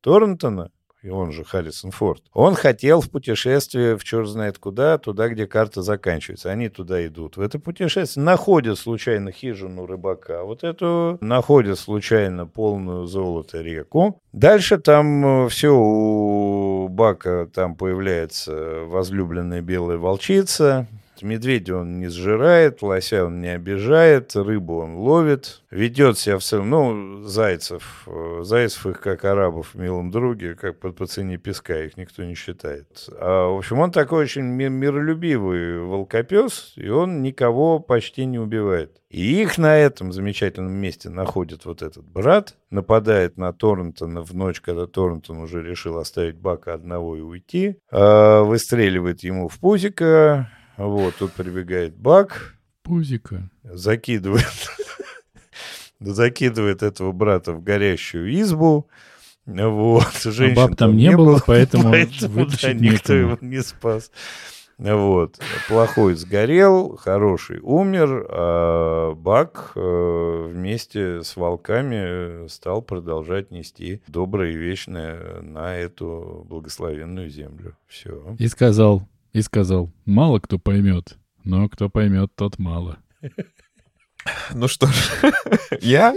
Торнтона и он же Харрисон Форд, он хотел в путешествие в черт знает куда, туда, где карта заканчивается. Они туда идут. В это путешествие находят случайно хижину рыбака, вот эту находят случайно полную золото реку. Дальше там э, все у Бака там появляется возлюбленная белая волчица, Медведя он не сжирает, лося он не обижает, рыбу он ловит, ведет себя в целом, ну, зайцев, э, зайцев их как арабов в милом друге, как по, по цене песка, их никто не считает. А, в общем, он такой очень миролюбивый волкопес, и он никого почти не убивает. И их на этом замечательном месте находит вот этот брат, нападает на Торнтона в ночь, когда Торнтон уже решил оставить Бака одного и уйти, а, выстреливает ему в пузико, вот, тут прибегает Бак. Пузика. Закидывает, закидывает этого брата в горящую избу. Вот, женщин а баб там, там не было, было поэтому, поэтому да, никто его не спас. Вот. Плохой сгорел, хороший умер, а Бак э, вместе с волками стал продолжать нести доброе и вечное на эту благословенную землю. Все. И сказал, и сказал, мало кто поймет, но кто поймет, тот мало. Ну что ж, я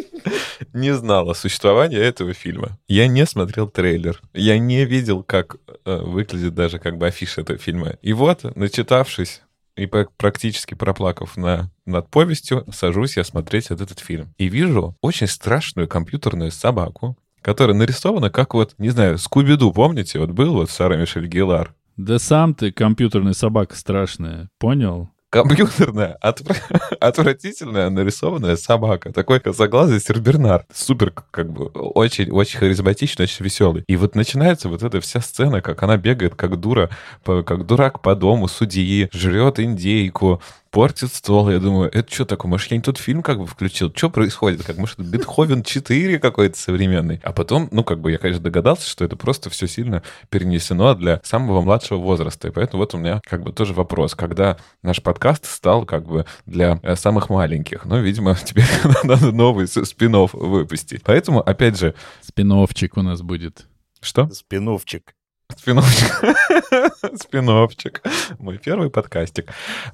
не знал о существовании этого фильма. Я не смотрел трейлер. Я не видел, как э, выглядит даже как бы афиша этого фильма. И вот, начитавшись и практически проплакав на, над повестью, сажусь я смотреть этот фильм. И вижу очень страшную компьютерную собаку, которая нарисована как вот, не знаю, Скуби-Ду, помните? Вот был вот Сара Мишель Гелар. Да сам ты компьютерная собака страшная, понял? компьютерная, отвра... отвратительная нарисованная собака. Такой косоглазый сербернар. Супер, как бы, очень, очень харизматичный, очень веселый. И вот начинается вот эта вся сцена, как она бегает, как дура, как дурак по дому судьи, жрет индейку, портит стол. Я думаю, это что такое? Может, я не тот фильм как бы включил? Что происходит? Как, может, это Бетховен 4 какой-то современный? А потом, ну, как бы я, конечно, догадался, что это просто все сильно перенесено для самого младшего возраста. И поэтому вот у меня как бы тоже вопрос. Когда наш подкаст стал как бы для э, самых маленьких? Ну, видимо, теперь надо новый спин выпустить. Поэтому, опять же... Спиновчик у нас будет. Что? Спиновчик. Спиновчик. Спиновчик. Мой первый подкастик.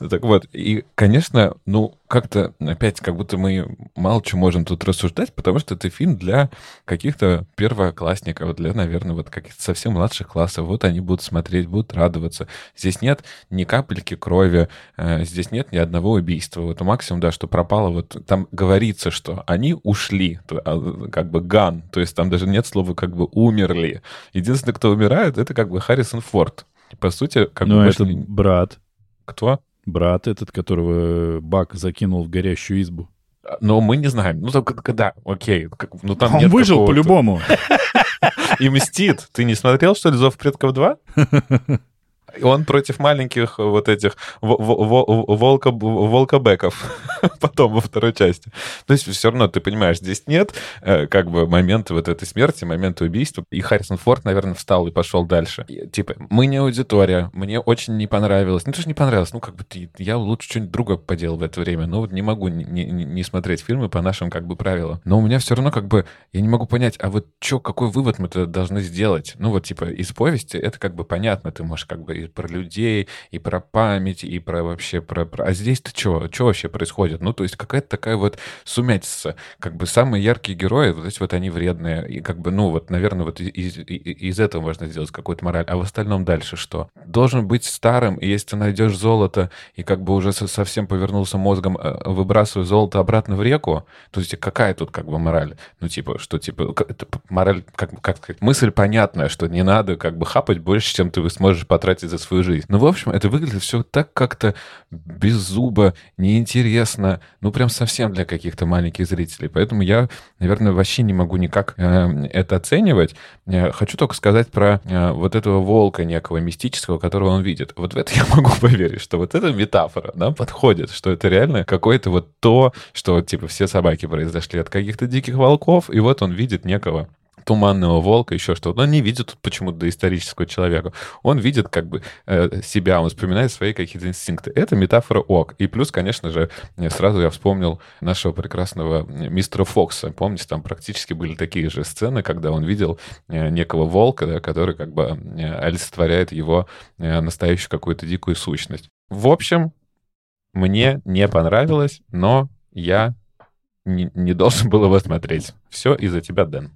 Так вот, и, конечно, ну, как-то опять как будто мы мало чего можем тут рассуждать, потому что это фильм для каких-то первоклассников, для, наверное, вот каких-то совсем младших классов. Вот они будут смотреть, будут радоваться. Здесь нет ни капельки крови, э, здесь нет ни одного убийства. Вот максимум, да, что пропало, вот там говорится, что они ушли, а, как бы ган, то есть там даже нет слова как бы умерли. Единственный, кто умирает, это как бы Харрисон Форд. По сути, как ну, бы... это брат. Кто? Брат этот, которого Бак закинул в горящую избу. Но мы не знаем. Ну, только да, окей. Как, ну, там Он выжил по-любому. И мстит. Ты не смотрел, что ли, «Зов предков 2»? Он против маленьких вот этих волка, волкобеков потом во второй части. То есть все равно, ты понимаешь, здесь нет э, как бы момента вот этой смерти, момента убийства. И Харрисон Форд, наверное, встал и пошел дальше. И, типа, мы не аудитория, мне очень не понравилось. Ну, тоже не понравилось. Ну, как бы ты, я лучше что-нибудь другое поделал в это время. Ну, вот не могу не смотреть фильмы по нашим как бы правилам. Но у меня все равно как бы, я не могу понять, а вот что, какой вывод мы-то должны сделать? Ну, вот типа из повести это как бы понятно, ты можешь как бы и про людей, и про память, и про вообще про... про... А здесь-то что? Что вообще происходит? Ну, то есть какая-то такая вот сумятица. Как бы самые яркие герои, вот эти вот они вредные. И как бы, ну, вот, наверное, вот из, из, этого можно сделать какую-то мораль. А в остальном дальше что? Должен быть старым, и если ты найдешь золото, и как бы уже совсем повернулся мозгом, э, выбрасывая золото обратно в реку, то есть какая тут как бы мораль? Ну, типа, что, типа, мораль, как, как сказать, мысль понятная, что не надо как бы хапать больше, чем ты сможешь потратить за свою жизнь. Ну, в общем, это выглядит все так как-то без зуба, неинтересно, ну, прям совсем для каких-то маленьких зрителей. Поэтому я, наверное, вообще не могу никак э, это оценивать. Я хочу только сказать про э, вот этого волка некого мистического, которого он видит. Вот в это я могу поверить, что вот эта метафора, да, подходит, что это реально какое-то вот то, что, типа, все собаки произошли от каких-то диких волков, и вот он видит некого туманного волка, еще что-то. Он не видит тут почему-то доисторического человека. Он видит как бы э, себя, он вспоминает свои какие-то инстинкты. Это метафора ок. И плюс, конечно же, сразу я вспомнил нашего прекрасного мистера Фокса. Помните, там практически были такие же сцены, когда он видел э, некого волка, да, который как бы э, олицетворяет его э, настоящую какую-то дикую сущность. В общем, мне не понравилось, но я не, не должен был его смотреть. Все из-за тебя, Дэн.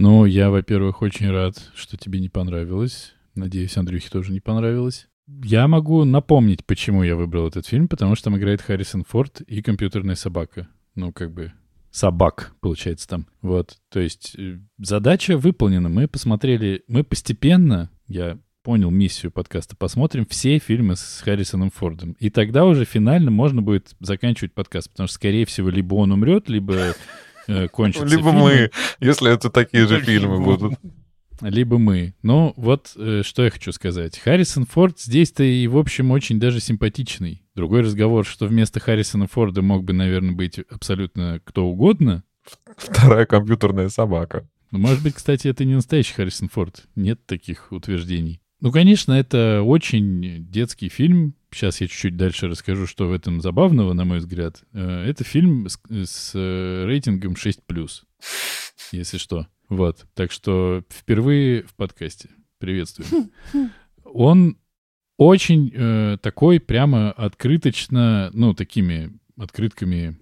Ну, я, во-первых, очень рад, что тебе не понравилось. Надеюсь, Андрюхе тоже не понравилось. Я могу напомнить, почему я выбрал этот фильм, потому что там играет Харрисон Форд и компьютерная собака. Ну, как бы собак, получается, там. Вот, то есть э, задача выполнена. Мы посмотрели, мы постепенно, я понял миссию подкаста, посмотрим все фильмы с Харрисоном Фордом. И тогда уже финально можно будет заканчивать подкаст, потому что, скорее всего, либо он умрет, либо кончатся Либо фильмы. мы, если это такие же фильмы будут. Либо мы. Ну, вот э, что я хочу сказать. Харрисон Форд здесь-то и, в общем, очень даже симпатичный. Другой разговор, что вместо Харрисона Форда мог бы, наверное, быть абсолютно кто угодно. Вторая компьютерная собака. Но, может быть, кстати, это не настоящий Харрисон Форд. Нет таких утверждений. Ну, конечно, это очень детский фильм. Сейчас я чуть-чуть дальше расскажу, что в этом забавного, на мой взгляд. Э, это фильм с, с э, рейтингом 6+, если что. Вот, так что впервые в подкасте. Приветствую. Он очень э, такой прямо открыточно, ну, такими открытками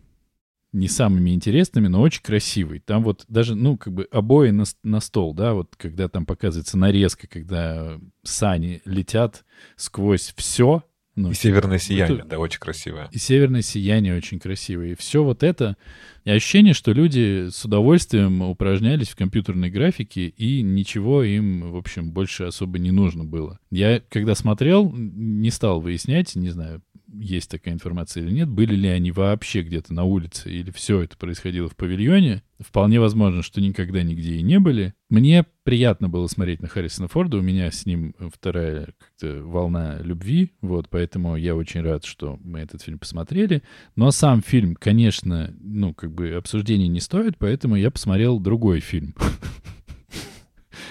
не самыми интересными, но очень красивый. Там вот даже, ну, как бы обои на, на стол, да, вот когда там показывается нарезка, когда сани летят сквозь все, ну, и северное сияние, это... да, очень красивое. И северное сияние очень красивое. И все вот это. И ощущение, что люди с удовольствием упражнялись в компьютерной графике, и ничего им, в общем, больше особо не нужно было. Я, когда смотрел, не стал выяснять, не знаю, есть такая информация или нет, были ли они вообще где-то на улице, или все это происходило в павильоне. Вполне возможно, что никогда нигде и не были. Мне приятно было смотреть на Харрисона Форда, у меня с ним вторая как-то волна любви, вот, поэтому я очень рад, что мы этот фильм посмотрели. Но сам фильм, конечно, ну, как бы обсуждения не стоит, поэтому я посмотрел другой фильм.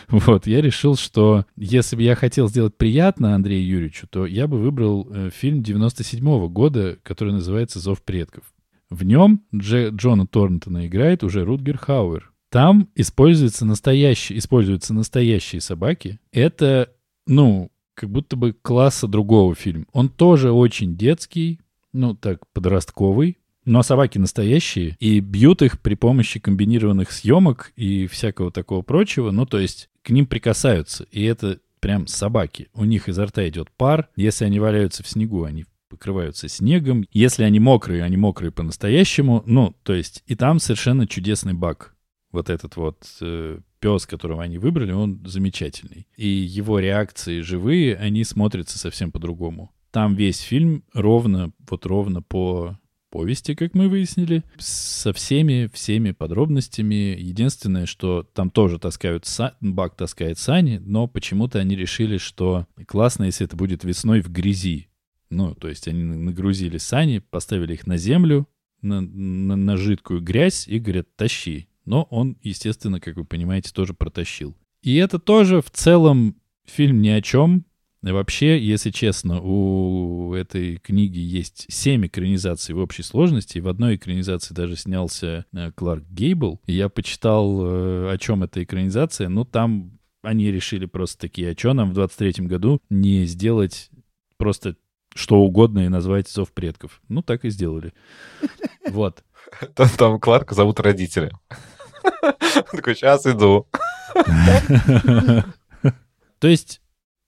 Вот, я решил, что если бы я хотел сделать приятно Андрею Юрьевичу, то я бы выбрал э, фильм 97 -го года, который называется «Зов предков». В нем Дж Джона Торнтона играет уже Рутгер Хауэр. Там используются настоящие, используются настоящие собаки. Это, ну, как будто бы класса другого фильма. Он тоже очень детский, ну, так, подростковый, но собаки настоящие, и бьют их при помощи комбинированных съемок и всякого такого прочего. Ну, то есть к ним прикасаются, и это прям собаки. У них изо рта идет пар. Если они валяются в снегу, они покрываются снегом. Если они мокрые, они мокрые по-настоящему. Ну, то есть и там совершенно чудесный баг. Вот этот вот э, пес, которого они выбрали, он замечательный. И его реакции живые, они смотрятся совсем по-другому. Там весь фильм ровно, вот ровно по повести, как мы выяснили, со всеми, всеми подробностями. Единственное, что там тоже таскают, са... Бак таскает сани, но почему-то они решили, что классно, если это будет весной в грязи. Ну, то есть они нагрузили сани, поставили их на землю, на, на, на жидкую грязь и говорят, тащи. Но он, естественно, как вы понимаете, тоже протащил. И это тоже в целом фильм ни о чем, Вообще, если честно, у этой книги есть семь экранизаций в общей сложности. И в одной экранизации даже снялся э, Кларк Гейбл. И я почитал, э, о чем эта экранизация. Ну, там они решили просто такие, а что нам в 23-м году не сделать просто что угодно и назвать «Зов предков». Ну, так и сделали. Вот. Там Кларка зовут родители. Такой, сейчас иду. То есть,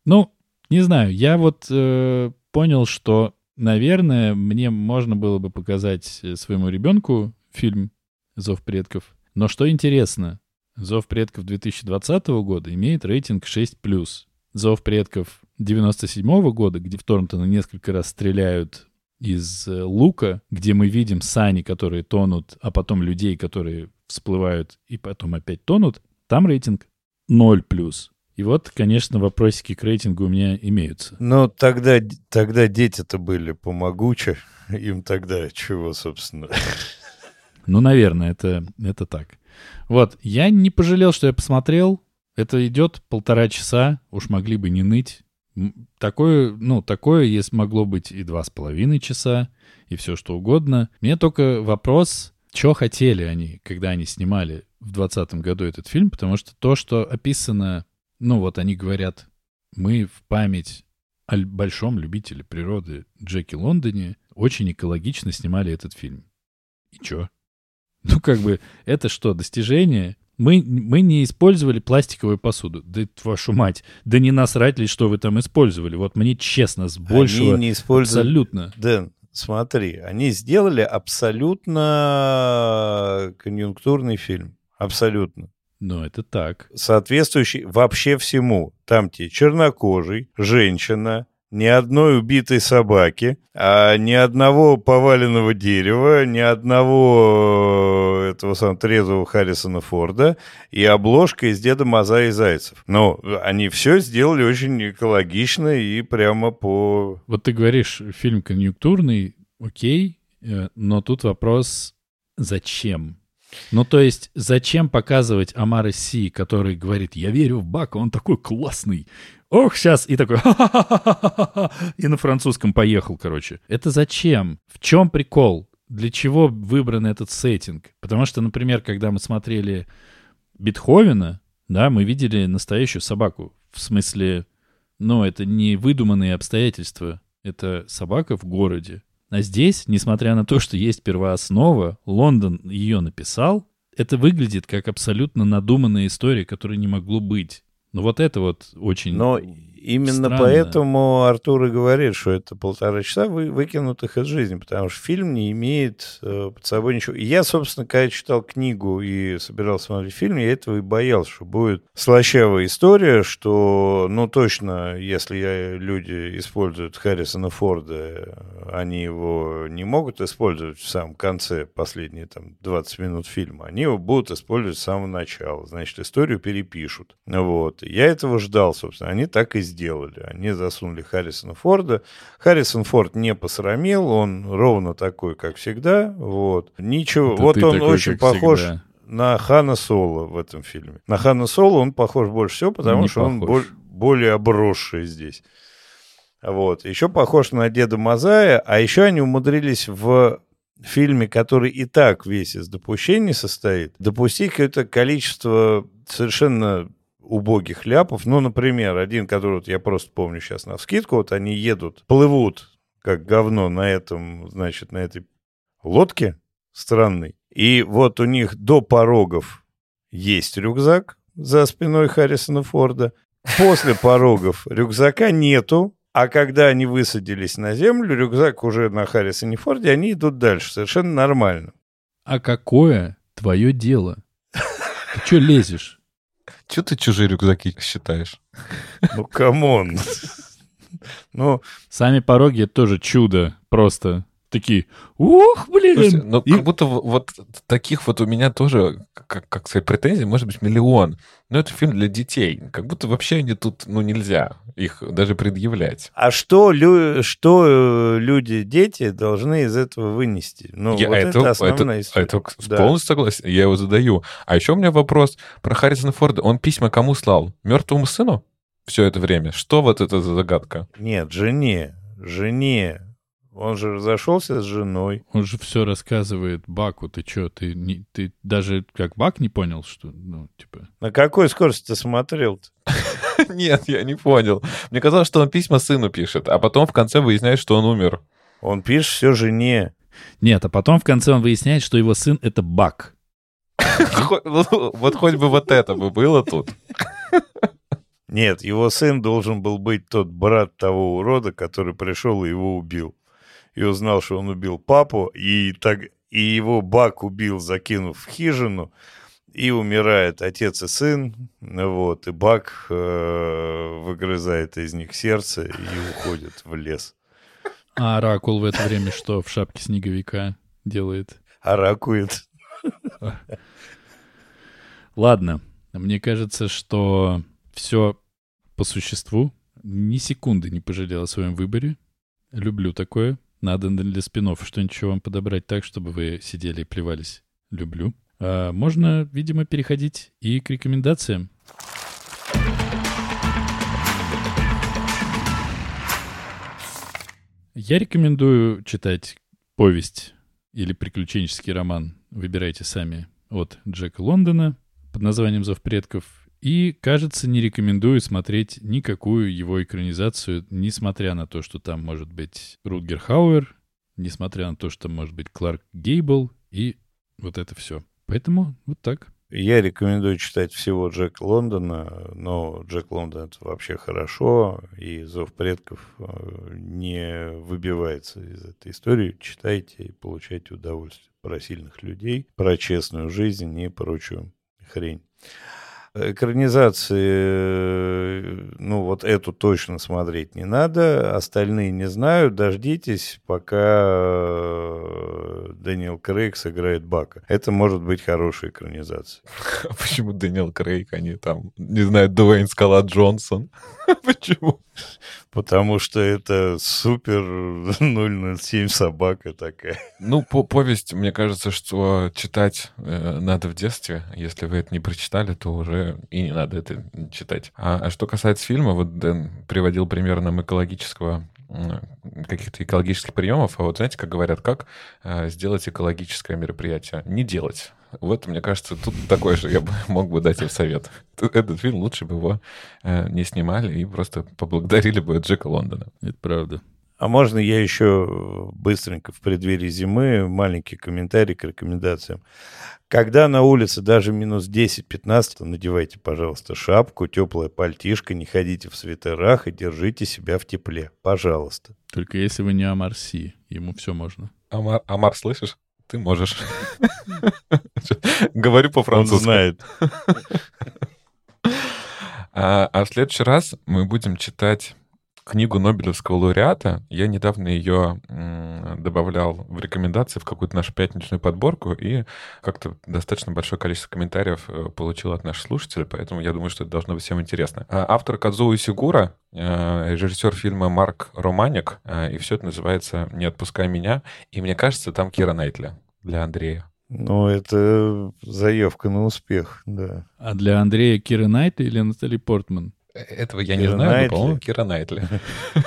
ну, не знаю, я вот э, понял, что, наверное, мне можно было бы показать э, своему ребенку фильм «Зов предков». Но что интересно, «Зов предков» 2020 года имеет рейтинг 6+. «Зов предков» 97 года, где в Торнтона несколько раз стреляют из э, лука, где мы видим сани, которые тонут, а потом людей, которые всплывают и потом опять тонут, там рейтинг 0+. И вот, конечно, вопросики к рейтингу у меня имеются. Но тогда, тогда дети-то были помогуче. Им тогда чего, собственно? Ну, наверное, это, это так. Вот, я не пожалел, что я посмотрел. Это идет полтора часа, уж могли бы не ныть. Такое, ну, такое, если могло быть и два с половиной часа, и все что угодно. Мне только вопрос, что хотели они, когда они снимали в двадцатом году этот фильм, потому что то, что описано ну вот они говорят, мы в память о большом любителе природы Джеки Лондоне очень экологично снимали этот фильм. И чё? Ну, как бы, это что, достижение? Мы, мы не использовали пластиковую посуду. Да вашу мать, да не насрать ли, что вы там использовали. Вот мне честно, с большего они не использовали... абсолютно. Дэн, смотри, они сделали абсолютно конъюнктурный фильм. Абсолютно. Ну, это так. Соответствующий вообще всему. Там те чернокожий, женщина, ни одной убитой собаки, а ни одного поваленного дерева, ни одного э, этого самого трезвого Харрисона Форда и обложка из Деда Маза и Зайцев. Но они все сделали очень экологично и прямо по... Вот ты говоришь, фильм конъюнктурный, окей, э, но тут вопрос, зачем? Ну, то есть, зачем показывать Амара Си, который говорит, я верю в Бака, он такой классный, ох, сейчас, и такой, и на французском поехал, короче. Это зачем? В чем прикол? Для чего выбран этот сеттинг? Потому что, например, когда мы смотрели Бетховена, да, мы видели настоящую собаку. В смысле, ну, это не выдуманные обстоятельства. Это собака в городе. А здесь, несмотря на то, что есть первооснова, Лондон ее написал, это выглядит как абсолютно надуманная история, которой не могло быть. Ну вот это вот очень Но именно странно. поэтому Артур и говорит, что это полтора часа вы, выкинутых из жизни, потому что фильм не имеет э, под собой ничего. И я, собственно, когда читал книгу и собирался смотреть фильм, я этого и боялся, что будет слащавая история, что, ну, точно, если я, люди используют Харрисона Форда, они его не могут использовать в самом конце, последние там 20 минут фильма, они его будут использовать с самого начала, значит, историю перепишут. Вот. Я этого ждал, собственно, они так и сделали. Они засунули Харрисона Форда. Харрисон Форд не посрамил, он ровно такой, как всегда. Вот. Ничего. Это вот он такой, очень похож всегда. на Хана Соло в этом фильме. На Хана Соло он похож больше всего, потому Не что он похож. боль- более обросший здесь. Вот. Еще похож на деда Мазая, а еще они умудрились в фильме, который и так весь из допущений состоит, допустить какое-то количество совершенно убогих ляпов. Ну, например, один, который вот я просто помню сейчас на вскидку, вот они едут, плывут как говно на этом, значит, на этой лодке странной. И вот у них до порогов есть рюкзак за спиной Харрисона Форда. После порогов рюкзака нету, а когда они высадились на землю, рюкзак уже на Харрисоне Форде, они идут дальше. Совершенно нормально. А какое твое дело? Ты что лезешь? Че ты чужие рюкзаки считаешь? Ну, come on. Ну, Сами пороги — это тоже чудо. Просто такие, ух, блин! Слушайте, ну, И- как будто вот таких вот у меня тоже, как, как сказать, претензий может быть миллион. Но это фильм для детей. Как будто вообще они тут, ну, нельзя их даже предъявлять. а что, лю- что э, люди, дети должны из этого вынести? Ну, Я вот это, это основная это- история. это Да. полностью согласен, я его задаю. А еще у меня вопрос про Харрисона Форда. Он письма кому слал? Мертвому сыну? Все это время. Что вот это за загадка? Нет, жене. Жене. Он же разошелся с женой. Он же все рассказывает Баку. Ты что, ты, не- ты даже как Бак не понял, что, ну, типа... На какой скорости ты смотрел-то? Нет, я не понял. Мне казалось, что он письма сыну пишет, а потом в конце выясняет, что он умер. Он пишет все жене. Нет, а потом в конце он выясняет, что его сын — это Бак. Ну, Вот хоть бы вот это бы было тут. Нет, его сын должен был быть тот брат того урода, который пришел и его убил. И узнал, что он убил папу, и, так, и его Бак убил, закинув в хижину, и умирает отец и сын, вот, и Бак э, выгрызает из них сердце и уходит в лес. А Оракул в это время что, в шапке снеговика делает? Аракует. Ладно, мне кажется, что все по существу. Ни секунды не пожалел о своем выборе. Люблю такое. Надо для спинов что-нибудь вам подобрать так, чтобы вы сидели и плевались. Люблю. А можно, видимо, переходить и к рекомендациям. Я рекомендую читать повесть или приключенческий роман. Выбирайте сами от Джека Лондона под названием «Зов предков». И, кажется, не рекомендую смотреть никакую его экранизацию, несмотря на то, что там может быть Рутгер Хауэр, несмотря на то, что там может быть Кларк Гейбл и вот это все. Поэтому вот так. Я рекомендую читать всего Джека Лондона, но Джек Лондон это вообще хорошо, и «Зов предков» э, не выбивается из этой истории. Читайте и получайте удовольствие про сильных людей, про честную жизнь и прочую хрень. Экранизации, э, ну вот эту точно смотреть не надо, остальные не знаю, дождитесь, пока э, Дэниел Крейг сыграет Бака. Это может быть хорошая экранизация. Почему Дэниел Крейг, не там, не знаю, Дуэйн Скала Джонсон? Почему? Потому что это супер 007 собака такая. Ну, по повесть, мне кажется, что читать э, надо в детстве. Если вы это не прочитали, то уже и не надо это читать. А, а что касается фильма, вот Дэн приводил пример нам экологического каких-то экологических приемов, а вот знаете, как говорят, как э, сделать экологическое мероприятие? Не делать. Вот, мне кажется, тут такой же я бы мог бы дать им совет. Этот фильм лучше бы его э, не снимали и просто поблагодарили бы Джека Лондона. Это правда. А можно я еще быстренько в преддверии зимы маленький комментарий к рекомендациям. Когда на улице даже минус 10-15, надевайте, пожалуйста, шапку, теплая пальтишко, не ходите в свитерах и держите себя в тепле. Пожалуйста. Только если вы не Амарси, ему все можно. Амар, Амар слышишь? Ты можешь. Говорю по-французски. Он знает. А, а в следующий раз мы будем читать книгу Нобелевского лауреата. Я недавно ее добавлял в рекомендации в какую-то нашу пятничную подборку, и как-то достаточно большое количество комментариев э, получил от наших слушателей, поэтому я думаю, что это должно быть всем интересно. А автор Кадзуо Сигура, э, режиссер фильма Марк Романик, э, и все это называется «Не отпускай меня», и мне кажется, там Кира Найтли для Андрея. Ну, это заявка на успех, да. А для Андрея Кира Найтли или Натали Портман? Этого я Кира не знаю, Найтли. но, по-моему, Кира Найтли.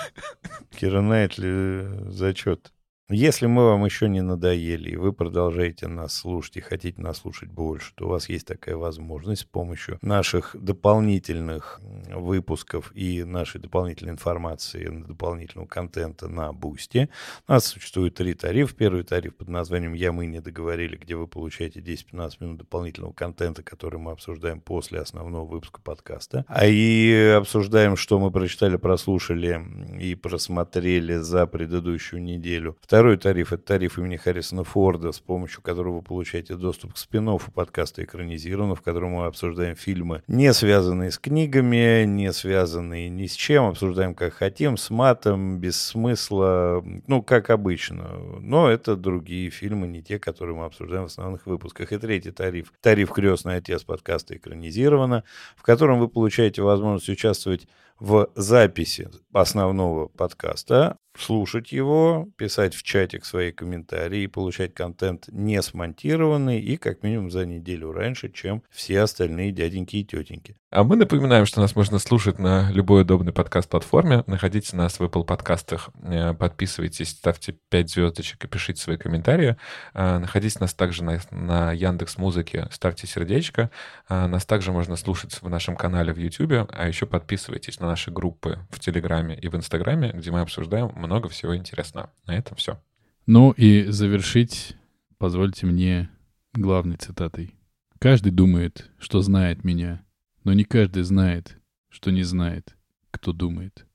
Кира Найтли зачет. Если мы вам еще не надоели, и вы продолжаете нас слушать и хотите нас слушать больше, то у вас есть такая возможность с помощью наших дополнительных выпусков и нашей дополнительной информации, дополнительного контента на Boosty. У нас существует три тарифа. Первый тариф под названием «Я мы не договорили», где вы получаете 10-15 минут дополнительного контента, который мы обсуждаем после основного выпуска подкаста. А и обсуждаем, что мы прочитали, прослушали и просмотрели за предыдущую неделю. Второй Второй тариф – это тариф имени Харрисона Форда, с помощью которого вы получаете доступ к спин подкаста «Экранизировано», в котором мы обсуждаем фильмы, не связанные с книгами, не связанные ни с чем, обсуждаем как хотим, с матом, без смысла, ну, как обычно. Но это другие фильмы, не те, которые мы обсуждаем в основных выпусках. И третий тариф – тариф «Крестный отец» подкаста «Экранизировано», в котором вы получаете возможность участвовать в записи основного подкаста, слушать его, писать в чатик свои комментарии, получать контент не смонтированный и как минимум за неделю раньше, чем все остальные дяденьки и тетеньки. А мы напоминаем, что нас можно слушать на любой удобной подкаст-платформе. Находите нас в Apple подкастах, э, подписывайтесь, ставьте 5 звездочек и пишите свои комментарии. Э, находите нас также на, на Яндекс Музыке, ставьте сердечко. Э, нас также можно слушать в нашем канале в YouTube, а еще подписывайтесь на наши группы в Телеграме и в Инстаграме, где мы обсуждаем много всего интересного. На этом все. Ну и завершить, позвольте мне главной цитатой. Каждый думает, что знает меня, но не каждый знает, что не знает, кто думает.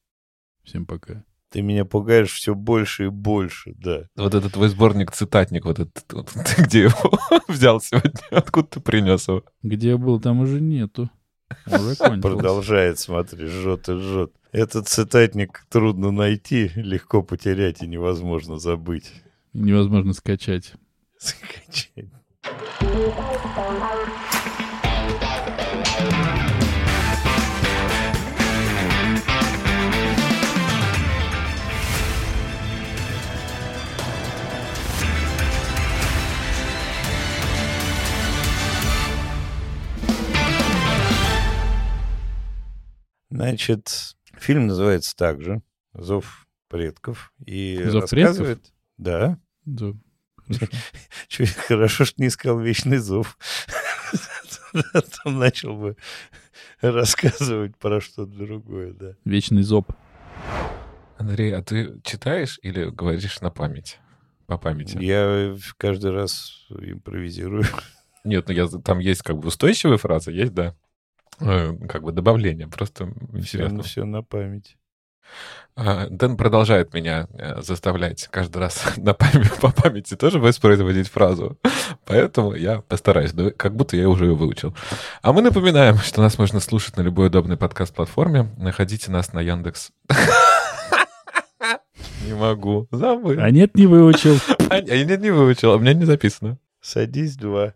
Всем пока. Ты меня пугаешь все больше и больше, да. Вот этот твой сборник-цитатник, вот этот, вот, ты где его взял сегодня? Откуда ты принес его? Где я был, там уже нету. Уже Продолжает, смотри, жжет и жжет. Этот цитатник трудно найти, легко потерять и невозможно забыть. Невозможно скачать. Скачать. Значит, фильм называется также «Зов предков». И Зов рассказывает... Предков? Да. Зов. Хорошо. Хорошо, что не сказал «Вечный зов». Там начал бы рассказывать про что-то другое, да. Вечный зоб. Андрей, а ты читаешь или говоришь на память? По памяти? Я каждый раз импровизирую. Нет, ну я, там есть как бы устойчивая фраза, есть, да. Э, как бы добавление, просто все, на, все на память. А, Дэн продолжает меня э, заставлять каждый раз на память, по памяти тоже воспроизводить фразу. Поэтому я постараюсь, как будто я уже ее выучил. А мы напоминаем, что нас можно слушать на любой удобной подкаст-платформе. Находите нас на Яндекс. Не могу, забыл. А нет, не выучил. А нет, не выучил, а у меня не записано. Садись, два.